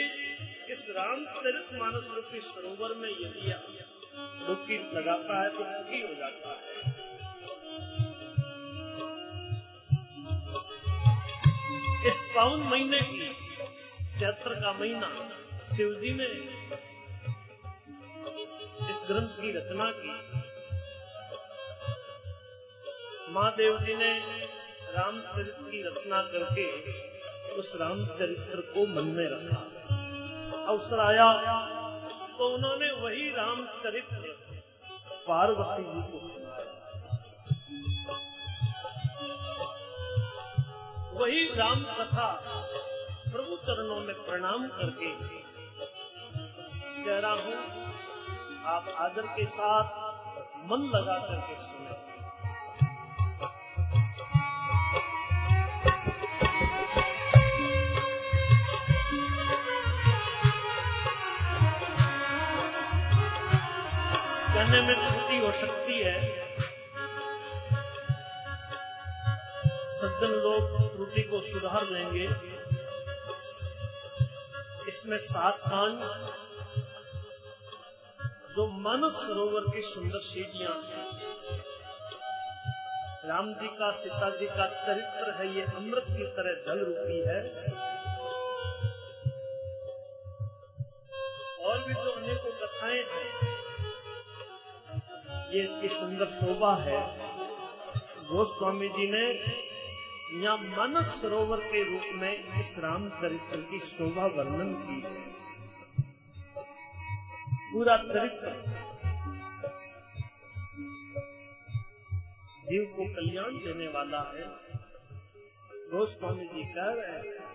इस रामचरित मानस रूपी सरोवर में यदि डुबकी लगाता है तो सुखी हो जाता है। इस पावन महीने की चैत्र का महीना शिव जी ने इस ग्रंथ की रचना की। महादेव जी ने रामचरित की रचना करके उस रामचरित्र को मन में रखा। अवसर आया। तो उन्होंने वही रामचरित्र पार्वती जी को सुनाया। वही राम कथा प्रभु चरणों में प्रणाम करके कह रहा हूँ, आप आदर के साथ मन लगा करके सुने। कहने में त्रुटि हो सकती है। सज्जन लोग त्रुटि को सुधार लेंगे। इसमें सात कांड जो मानस सरोवर की सुंदर सीढ़ियाँ हैं। राम जी का सीता जी का चरित्र है, ये अमृत की तरह जल रूपी है। और भी जो अनेकों कथाएँ हैं ये इसकी सुंदर शोभा है। गोस्वामी जी ने यहाँ मानस सरोवर के रूप में इस राम चरित्र की शोभा वर्णन की है। पूरा चरित्र जीव को कल्याण देने वाला है। गोस्वामी जी कह रहे हैं।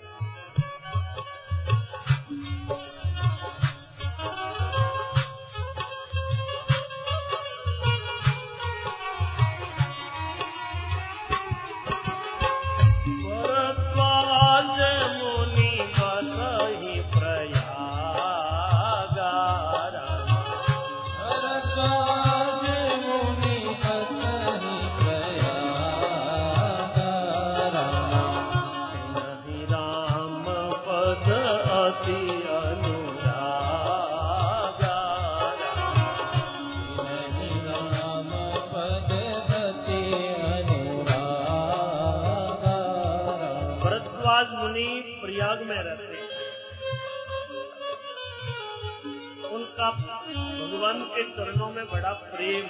भगवान के चरणों में बड़ा प्रेम।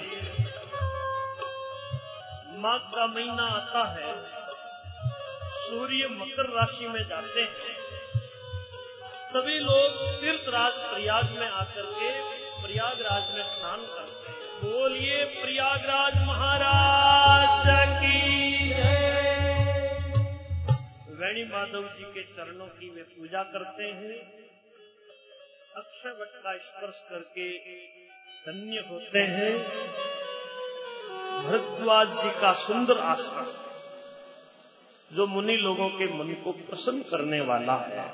माघ का महीना आता है, सूर्य मकर राशि में जाते हैं। सभी लोग तीर्थराज प्रयाग में आकर के प्रयागराज में स्नान करते हैं। बोलिए, प्रयागराज महाराज की वेणी माधव जी के चरणों की वे पूजा करते हैं। अक्षय वट का स्पर्श करके धन्य होते हैं। भरद्वाज जी का सुंदर आश्रम, जो मुनि लोगों के मन को प्रसन्न करने वाला है।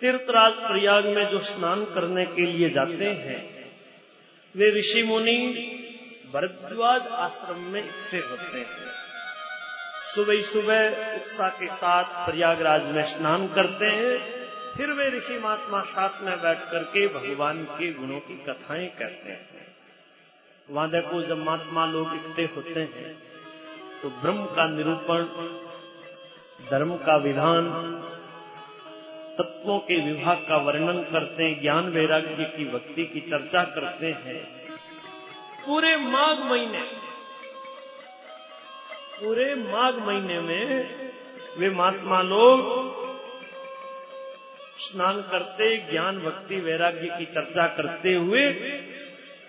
तीर्थराज प्रयाग में जो स्नान करने के लिए जाते हैं, वे ऋषि मुनि भरद्वाज आश्रम में इकट्ठे होते हैं। सुबह सुबह उत्साह के साथ प्रयागराज में स्नान करते हैं। फिर वे ऋषि महात्मा साथ में बैठ करके भगवान के गुणों की कथाएँ कहते हैं। वहाँ देखो जब महात्मा लोग इकट्ठे होते हैं तो ब्रह्म का निरूपण, धर्म का विधान, तत्वों के विभाग का वर्णन करते हैं, ज्ञान वैराग्य की भक्ति की चर्चा करते हैं। पूरे माघ महीने, पूरे माघ महीने में वे महात्मा लोग स्नान करते, ज्ञान भक्ति वैराग्य की चर्चा करते हुए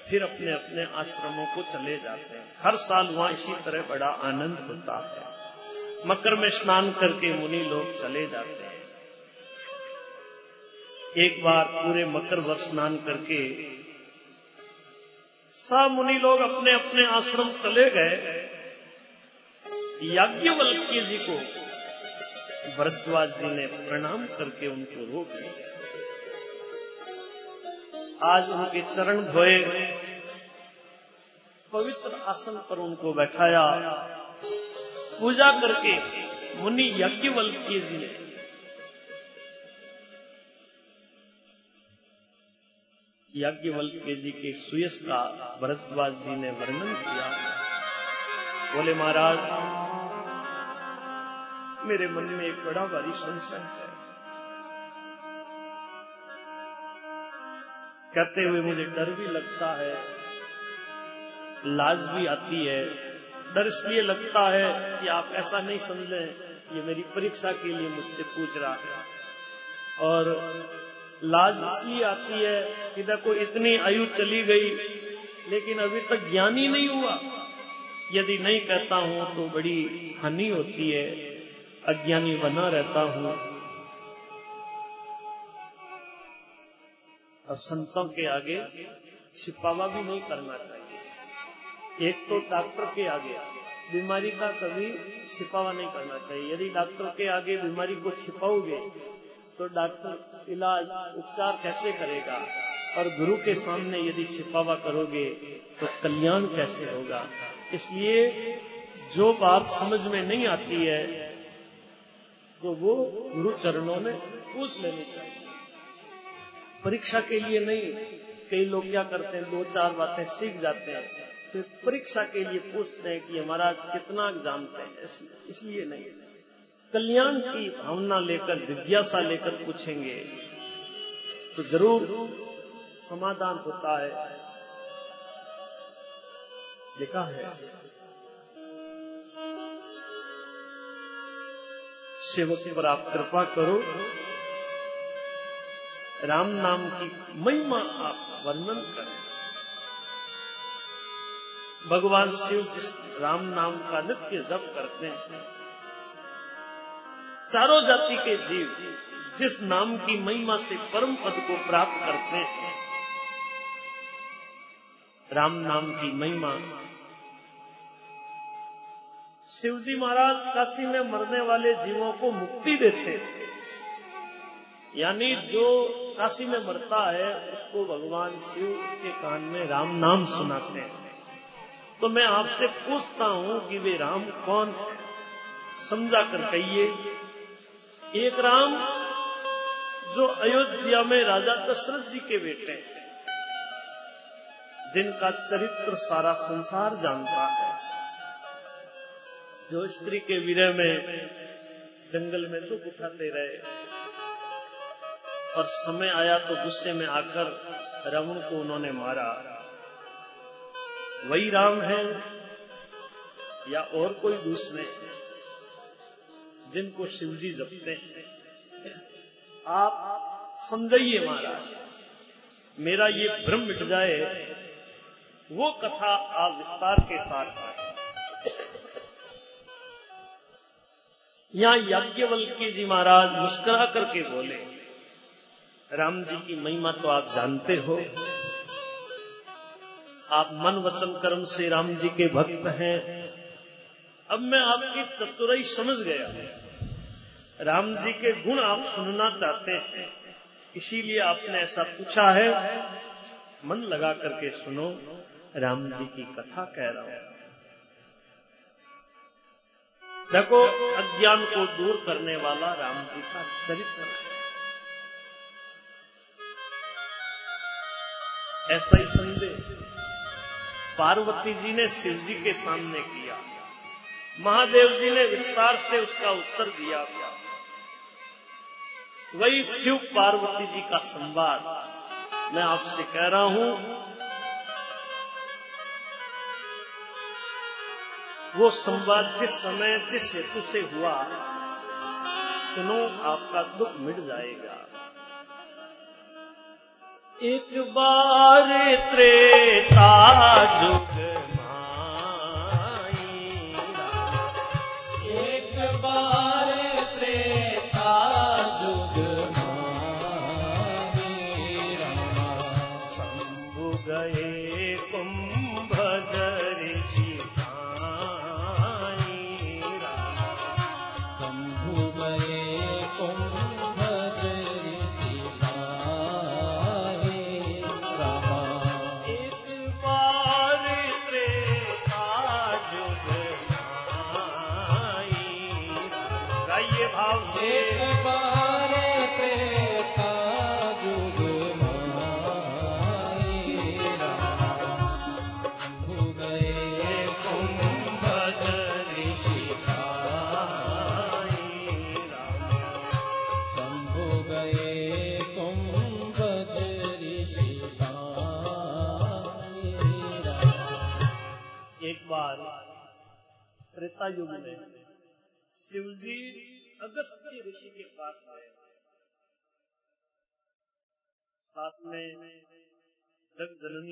फिर अपने अपने आश्रमों को चले जाते हैं। हर साल वहाँ इसी तरह बड़ा आनंद होता है। मकर में स्नान करके मुनि लोग चले जाते हैं। एक बार पूरे मकर वर्ष स्नान करके सब मुनि लोग अपने अपने आश्रम चले गए। याज्ञवल्क्य जी को भरद्वाज जी ने प्रणाम करके उनको रोक लिया आज उनके चरण धोए पवित्र आसन पर उनको बैठाया। पूजा करके मुनि यज्ञवल्क्य जी ने याज्ञवल्क्य जी के सुयस का भरद्वाज जी ने वर्णन किया। बोले, महाराज मेरे मन में एक बड़ा भारी संशय है। कहते हुए मुझे डर भी लगता है। लाज भी आती है। डर इसलिए लगता है कि आप ऐसा नहीं समझें, ये मेरी परीक्षा के लिए मुझसे पूछ रहा है। और लाज इसलिए आती है कि देखो, इतनी आयु चली गई, लेकिन अभी तक ज्ञान ही नहीं हुआ। यदि नहीं कहता हूँ तो बड़ी हानि होती है। अज्ञानी बना रहता हूँ। और संतों के आगे छिपावा भी नहीं करना चाहिए। एक तो डॉक्टर के आगे बीमारी का कभी छिपावा नहीं करना चाहिए। यदि डॉक्टर के आगे बीमारी को छिपाओगे तो डॉक्टर इलाज उपचार कैसे करेगा? और गुरु के सामने यदि छिपावा करोगे तो कल्याण कैसे होगा? इसलिए जो बात समझ में नहीं आती है तो वो गुरु चरणों में पूछ लेनी चाहिए। परीक्षा के लिए नहीं, कई लोग क्या करते हैं दो चार बातें सीख जाते हैं। फिर परीक्षा के लिए पूछते हैं कि महाराज कितना जानते हैं। इसलिए नहीं। कल्याण की भावना लेकर, जिज्ञासा लेकर पूछेंगे। तो ज़रूर समाधान होता है। देखा है। सेवक पर आप कृपा करो। राम नाम की महिमा आप वर्णन करें। भगवान शिव जिस राम नाम का नित्य जप करते हैं, चारों जाति के जीव जिस नाम की महिमा से परम पद को प्राप्त करते हैं, राम नाम की महिमा शिवजी महाराज काशी में मरने वाले जीवों को मुक्ति देते यानी जो काशी में मरता है, उसको भगवान शिव उसके कान में राम नाम सुनाते हैं। तो मैं आपसे पूछता हूँ कि वे राम कौन समझा कर कहिए। एक राम जो अयोध्या में राजा दशरथ जी के बेटे हैं, जिनका चरित्र सारा संसार जानता है। जो स्त्री के विरह में जंगल में दुख उठाते रहे। और समय आया तो गुस्से में आकर रावण को उन्होंने मारा। वही राम है या और कोई दूसरे जिनको शिवजी जपते हैं। आप समझिए महाराज, मेरा ये भ्रम मिट जाए, वो कथा आप विस्तार के साथ यहाँ याज्ञवल्की जी महाराज मुस्कुरा करके बोले, राम जी की महिमा तो आप जानते हो। आप मन वचन कर्म से राम जी के भक्त हैं। अब मैं आपकी चतुराई समझ गया राम जी के गुण आप सुनना चाहते हैं। इसीलिए आपने ऐसा पूछा है। मन लगा करके सुनो, राम जी की कथा कह रहा हूँ। देखो, अज्ञान को दूर करने वाला राम जी का चरित्र है। ऐसा ही संदेह पार्वती जी ने शिव जी के सामने किया। महादेव जी ने विस्तार से उसका उत्तर दिया। वही शिव पार्वती जी का संवाद मैं आपसे कह रहा हूँ। वो संवाद जिस समय, जिस हेतु से हुआ, सुनो, आपका दुख मिट जाएगा। एक बार त्रेता जुग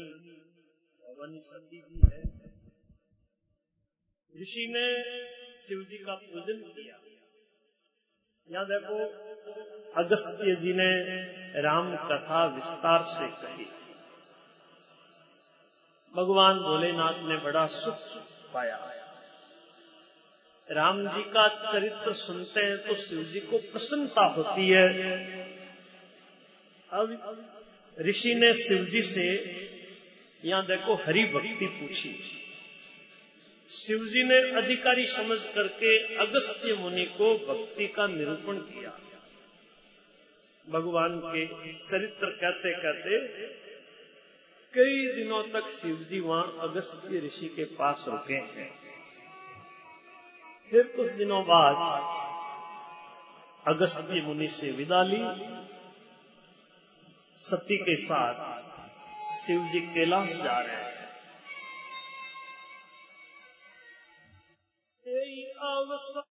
भवानी सती जी है। ऋषि ने शिव जी का पूजन किया। यहाँ देखो, अगस्त्य जी ने राम कथा विस्तार से कही। भगवान भोलेनाथ ने बड़ा सुख पाया। राम जी का चरित्र सुनते हैं तो शिव जी को प्रसन्नता होती है। अब ऋषि ने शिव जी से यहाँ देखो हरि भक्ति पूछी। शिव जी ने अधिकारी समझ करके अगस्त्य मुनि को भक्ति का निरूपण किया। भगवान के चरित्र कहते कहते कई दिनों तक शिव जी वहाँ अगस्त्य ऋषि के पास रुके। हैं फिर कुछ दिनों बाद अगस्त्य मुनि से विदा ली। सती के साथ शिव जी कैलाश जा रहे हैं। अवसर